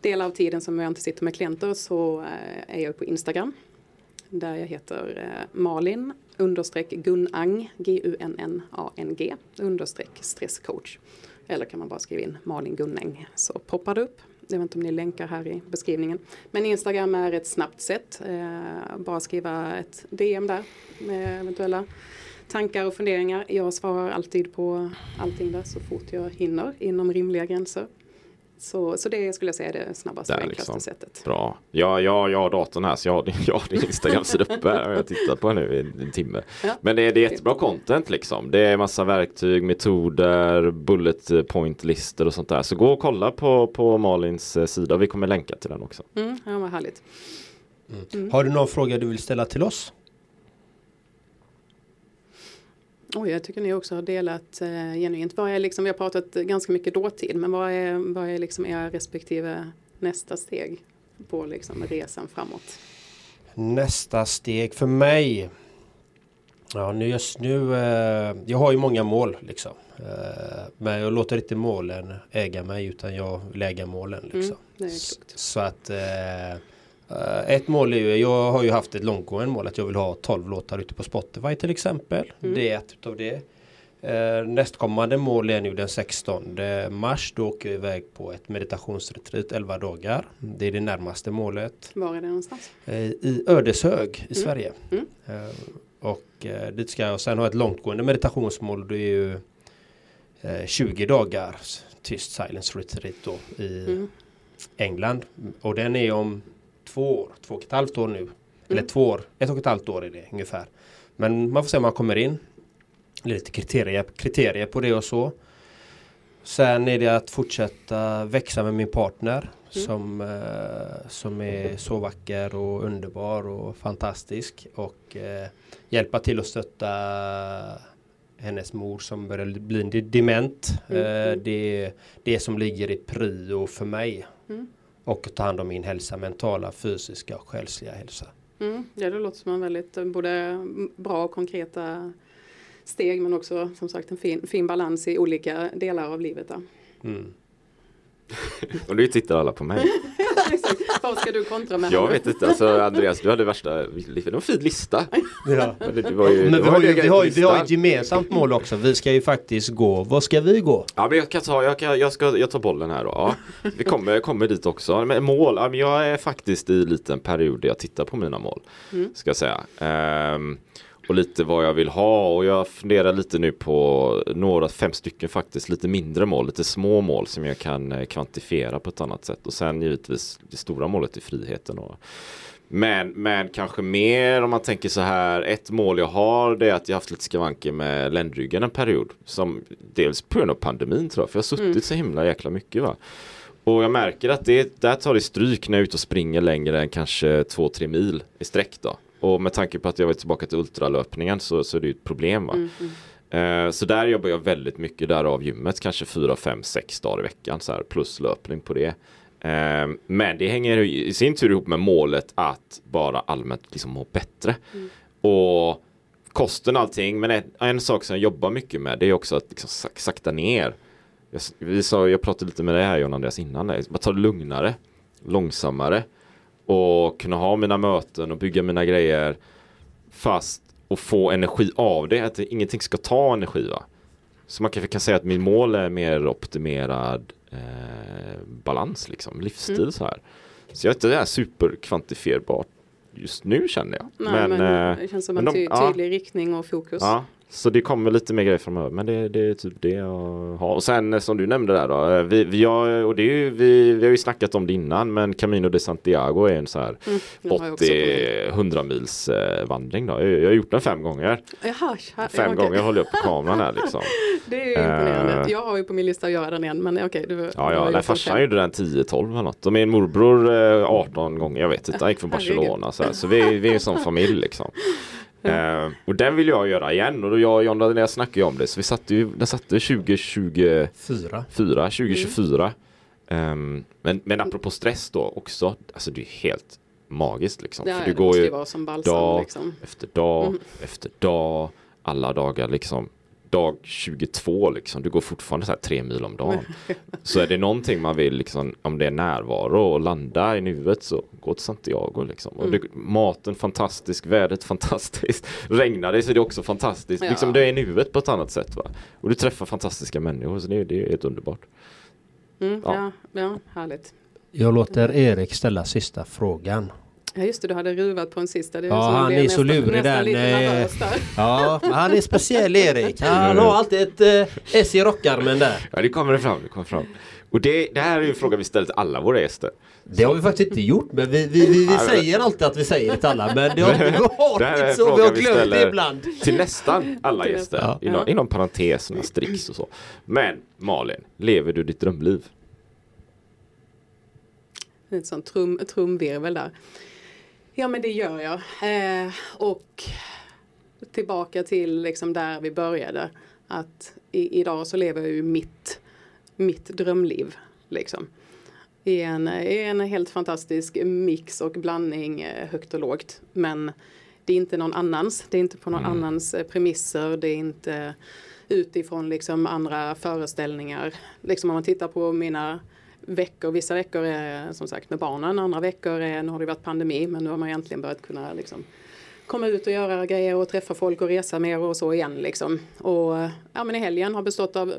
del av tiden som jag inte sitter med klienter så eh, är jag på Instagram. Där jag heter Malin understreck Gunnang, G-U-N-N-A-N-G understreck stresscoach. Eller kan man bara skriva in Malin Gunnang så poppar det upp. Jag vet inte om ni länkar här i beskrivningen. Men Instagram är ett snabbt sätt. Eh, bara skriva ett DM där med eventuella tankar och funderingar. Jag svarar alltid på allting där så fort jag hinner inom rimliga gränser. Så, så det skulle jag säga är det snabbaste och enklaste liksom. sättet. Bra. Ja, ja, jag har datorn här så jag har, jag har din Instagram-sida uppe här och jag har tittat på nu i en timme. Ja. Men det, är, det är jättebra content liksom. Det är massa verktyg, metoder, bullet point-listor och sånt där. Så gå och kolla på, på Malins eh, sida. Vi kommer länka till den också. Mm, ja, vad härligt. Mm. Mm. Har du någon fråga du vill ställa till oss? Oj, jag tycker ni också har delat eh, genuint. Vad är liksom, vi har pratat ganska mycket dåtid, men vad är, vad är liksom era respektive nästa steg på liksom resan framåt? Nästa steg för mig? Ja, nu just nu, eh, jag har ju många mål liksom. Eh, men jag låter inte målen äga mig utan jag vill äga målen liksom. Mm, Så att eh, ett mål är ju, jag har ju haft ett långtgående mål att jag vill ha 12 låtar ute på Spotify till exempel. Mm. Det är ett utav det. Uh, nästkommande mål är nu den 16 mars. Då åker jag iväg på ett meditationsretreat 11 dagar. Det är det närmaste målet. Var är det någonstans? Uh, I Ödeshög i mm. Sverige. Mm. och dit ska jag sen ha ett långtgående meditationsmål. Det är ju 20 dagar tyst silence retreat då i mm. England. Och den är om två år, två och ett halvt år nu. Mm. Eller två år, ett och ett halvt år är det ungefär. Men man får se om man kommer in. Lite kriterier, kriterier på det och så. Sen är det att fortsätta växa med min partner mm. som, eh, som är så vacker och underbar och fantastisk. Och eh, hjälpa till att stötta hennes mor som börjar bli dement. Mm. Eh, det är det som ligger i prio för mig. Mm och ta hand om min hälsa, mentala, fysiska och själsliga hälsa. Mm, ja, det låter som en väldigt eh, både bra och konkreta steg men också som sagt en fin, fin balans i olika delar av livet. Mm. och nu tittar alla på mig. Vad ska du kontra med? Jag vet inte, alltså Andreas du hade värsta, det var en fin lista. Ja. Men, det, var ju, men vi, har ju, vi, har, vi har ett gemensamt mål också, vi ska ju faktiskt gå, vad ska vi gå? Ja men jag kan ta, jag, kan, jag, ska, jag tar bollen här då. Ja, vi kommer, kommer dit också. Men mål, jag är faktiskt i en liten period där jag tittar på mina mål. Mm. Ska jag säga. Um, och lite vad jag vill ha och jag funderar lite nu på några, fem stycken faktiskt, lite mindre mål, lite små mål som jag kan eh, kvantifiera på ett annat sätt och sen givetvis det stora målet är friheten. Och, men, men kanske mer om man tänker så här, ett mål jag har det är att jag haft lite skavanker med ländryggen en period. Som dels på grund av pandemin tror jag, för jag har suttit mm. så himla jäkla mycket va. Och jag märker att det, där tar det stryk när jag är ute och springer längre än kanske 2-3 mil i sträck då. Och med tanke på att jag var tillbaka till ultralöpningen så, så är det ju ett problem va. Mm, mm. Eh, så där jobbar jag väldigt mycket där av gymmet, kanske 4, 5, 6 dagar i veckan så här, plus löpning på det. Eh, men det hänger i sin tur ihop med målet att bara allmänt liksom må bättre. Mm. Och kosten och allting, men en, en sak som jag jobbar mycket med det är också att liksom sak, sakta ner. Jag, vi sa, jag pratade lite med dig här John Andreas innan, bara ta det lugnare, långsammare och kunna ha mina möten och bygga mina grejer fast och få energi av det, att ingenting ska ta energi va. Så man kanske kan säga att min mål är mer optimerad eh, balans liksom, livsstil Mm. så här. Så jag vet inte, det är superkvantifierbart just nu känner jag. Nej, men, eh, det känns som men en de- ty- ja. tydlig riktning och fokus. Ja, så det kommer lite mer grejer framöver. Men det, det är typ det jag har. Och sen eh, som du nämnde där då. eh, Vi, vi, har, och det är ju, vi, vi har ju snackat om det innan. Men Camino de Santiago är en så här Mm, den har jag också på mig. 80-100 mils eh, vandring då. Jag, jag har gjort den fem gånger. Jaha, ja, Fem okej. gånger håller jag upp på kameran här liksom. Det är ju imponerande. Jag har ju på min lista att göra den igen. Men okej, du, du Ja, ja, nej, farsan gjorde den 10-12 eller något. Och min morbror eh, 18 gånger, jag vet inte. Han gick från. Barcelona så, här, så vi, vi är en sån familj liksom. Eh, och den vill jag göra igen och då jag och John Andreas snackade ju om det så vi satte ju, den satte 2024, Fyra. 2024. Ehm, men, men apropå stress då också, alltså det är helt magiskt liksom. Ja, För du går ju ju balsam dag liksom. efter dag Mm. efter dag, alla dagar liksom. Dag 22 liksom, du går fortfarande så här tre mil om dagen. Så är det någonting man vill liksom, om det är närvaro och landa i nuet så gå till Santiago liksom. Och det, Mm. maten fantastisk, vädret fantastiskt. Regnar det så är det också fantastiskt. Ja. Liksom det är i nuet på ett annat sätt va. Och du träffar fantastiska människor så det, det är helt underbart. Mm, Ja. ja. Ja, härligt. Jag låter Erik ställa sista frågan. Ja just det, du hade ruvat på en sista. Det Ja, så han är så nästan- lurig nästan där. Nej. Ja, han är speciell Erik. Han har alltid ett eh, S i rockarmen där. Ja det kommer det fram, det kommer fram. Och det, det här är ju en fråga vi ställer till alla våra gäster. Det har vi faktiskt inte gjort men vi, vi, vi, vi säger alltid att vi säger det till alla men det har inte så. Vi har vi glömt det ibland. Till nästan alla gäster. Ja. Inom, inom parenteserna, stricks och så. Men Malin, lever du ditt drömliv? En sån trum, trumvirvel där. Ja men det gör jag. Eh, och tillbaka till liksom där vi började. Att i, idag så lever jag ju mitt, mitt drömliv. Liksom. I en, I en helt fantastisk mix och blandning eh, högt och lågt. Men det är inte någon annans. Det är inte på någon annans eh, premisser. Det är inte utifrån liksom andra föreställningar. Liksom om man tittar på mina veckor, vissa veckor är som sagt med barnen, andra veckor är, nu har det varit pandemi men nu har man egentligen börjat kunna liksom komma ut och göra grejer och träffa folk och resa mer och så igen liksom. Och ja men i helgen har bestått av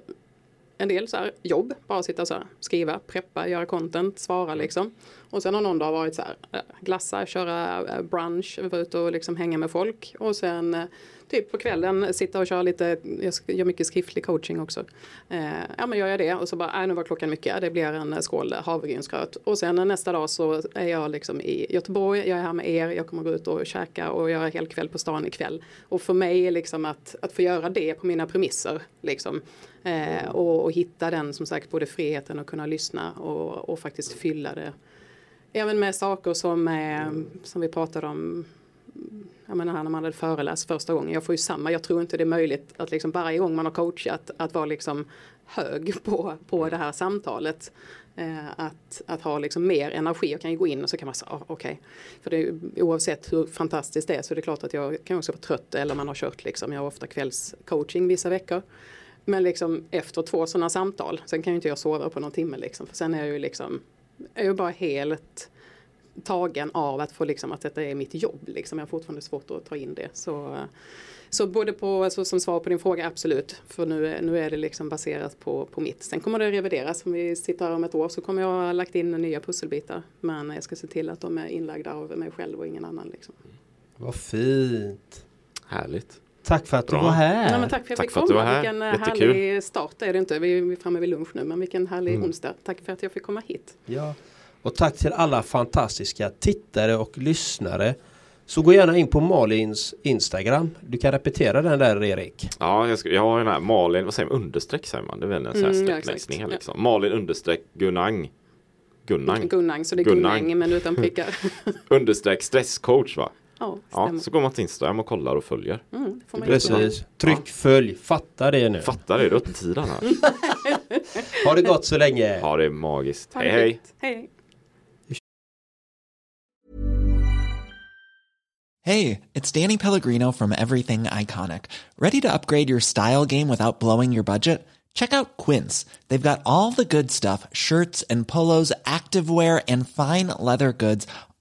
en del så här jobb, bara sitta så här, skriva, preppa, göra content, svara liksom. Och sen har någon dag varit så här, glassar, glassa, köra äh, brunch, vara ute och liksom hänga med folk. Och sen äh, typ på kvällen sitta och köra lite, jag gör mycket skriftlig coaching också. Eh, ja men gör jag det och så bara, äh, nu var klockan mycket, det blir en skål havregrynsgröt. Och sen nästa dag så är jag liksom i Göteborg, jag är här med er, jag kommer gå ut och käka och göra helkväll på stan ikväll. Och för mig är liksom att, att få göra det på mina premisser liksom. Eh, och, och hitta den som sagt både friheten att kunna lyssna och, och faktiskt fylla det Även med saker som, eh, som vi pratade om jag menar när man hade föreläst första gången. Jag får ju samma, jag tror inte det är möjligt att liksom varje gång man har coachat att vara liksom hög på, på det här samtalet. Eh, att, att ha liksom mer energi. Jag kan ju gå in och så kan man säga, ah, okej. För det är, ju- oavsett hur fantastiskt det är så är det klart att jag kan också vara trött eller man har kört liksom. Jag har ofta kvällscoaching vissa veckor. Men liksom efter två sådana samtal, sen kan ju inte jag sova på någon timme liksom. För sen är jag ju liksom, är jag ju bara helt tagen av att få liksom att detta är mitt jobb. Liksom. Jag har fortfarande svårt att ta in det. Så, så både på, alltså, som svar på din fråga, absolut. För nu, är- nu är det liksom baserat på, på mitt. Sen kommer det revideras. Om vi sitter här om ett år så kommer jag ha lagt in nya pusselbitar. Men jag ska se till att de är inlagda av mig själv och ingen annan. Liksom. Vad fint. Härligt. Tack för att Bra. du var här. Ja, men tack för att jag Tack fick för att du komma. var här. Vilken eh, Jättekul. härlig start är det inte. Vi är framme vid lunch nu. Men vilken härlig onsdag. Tack för att jag fick komma hit. Ja. Och tack till alla fantastiska tittare och lyssnare. Så gå gärna in på Malins Instagram. Du kan repetera den där Erik. Ja, jag, ska, jag har den här Malin, vad säger man, understreck säger man? Det är väl en sån här Mm, ja, ner Ja. liksom. Malin understreck Gunang Gunnang. Gunnang, så det är Gunnang. Gunnang men utan prickar. Understreck stresscoach va? Ja, så går man till Instagram och kollar och följer. Mm. Precis. Tryck följ. Fatta det nu. Fattar det, det är öppettiderna. Ha det gott så länge. Ja, det är magiskt. Ha det Hej hej! hej. Hey, it's Danny Pellegrino from Everything Iconic. Ready to upgrade your style game without blowing your budget? Check out Quince. They've got all the good stuff shirts and polos, activewear, and fine leather goods,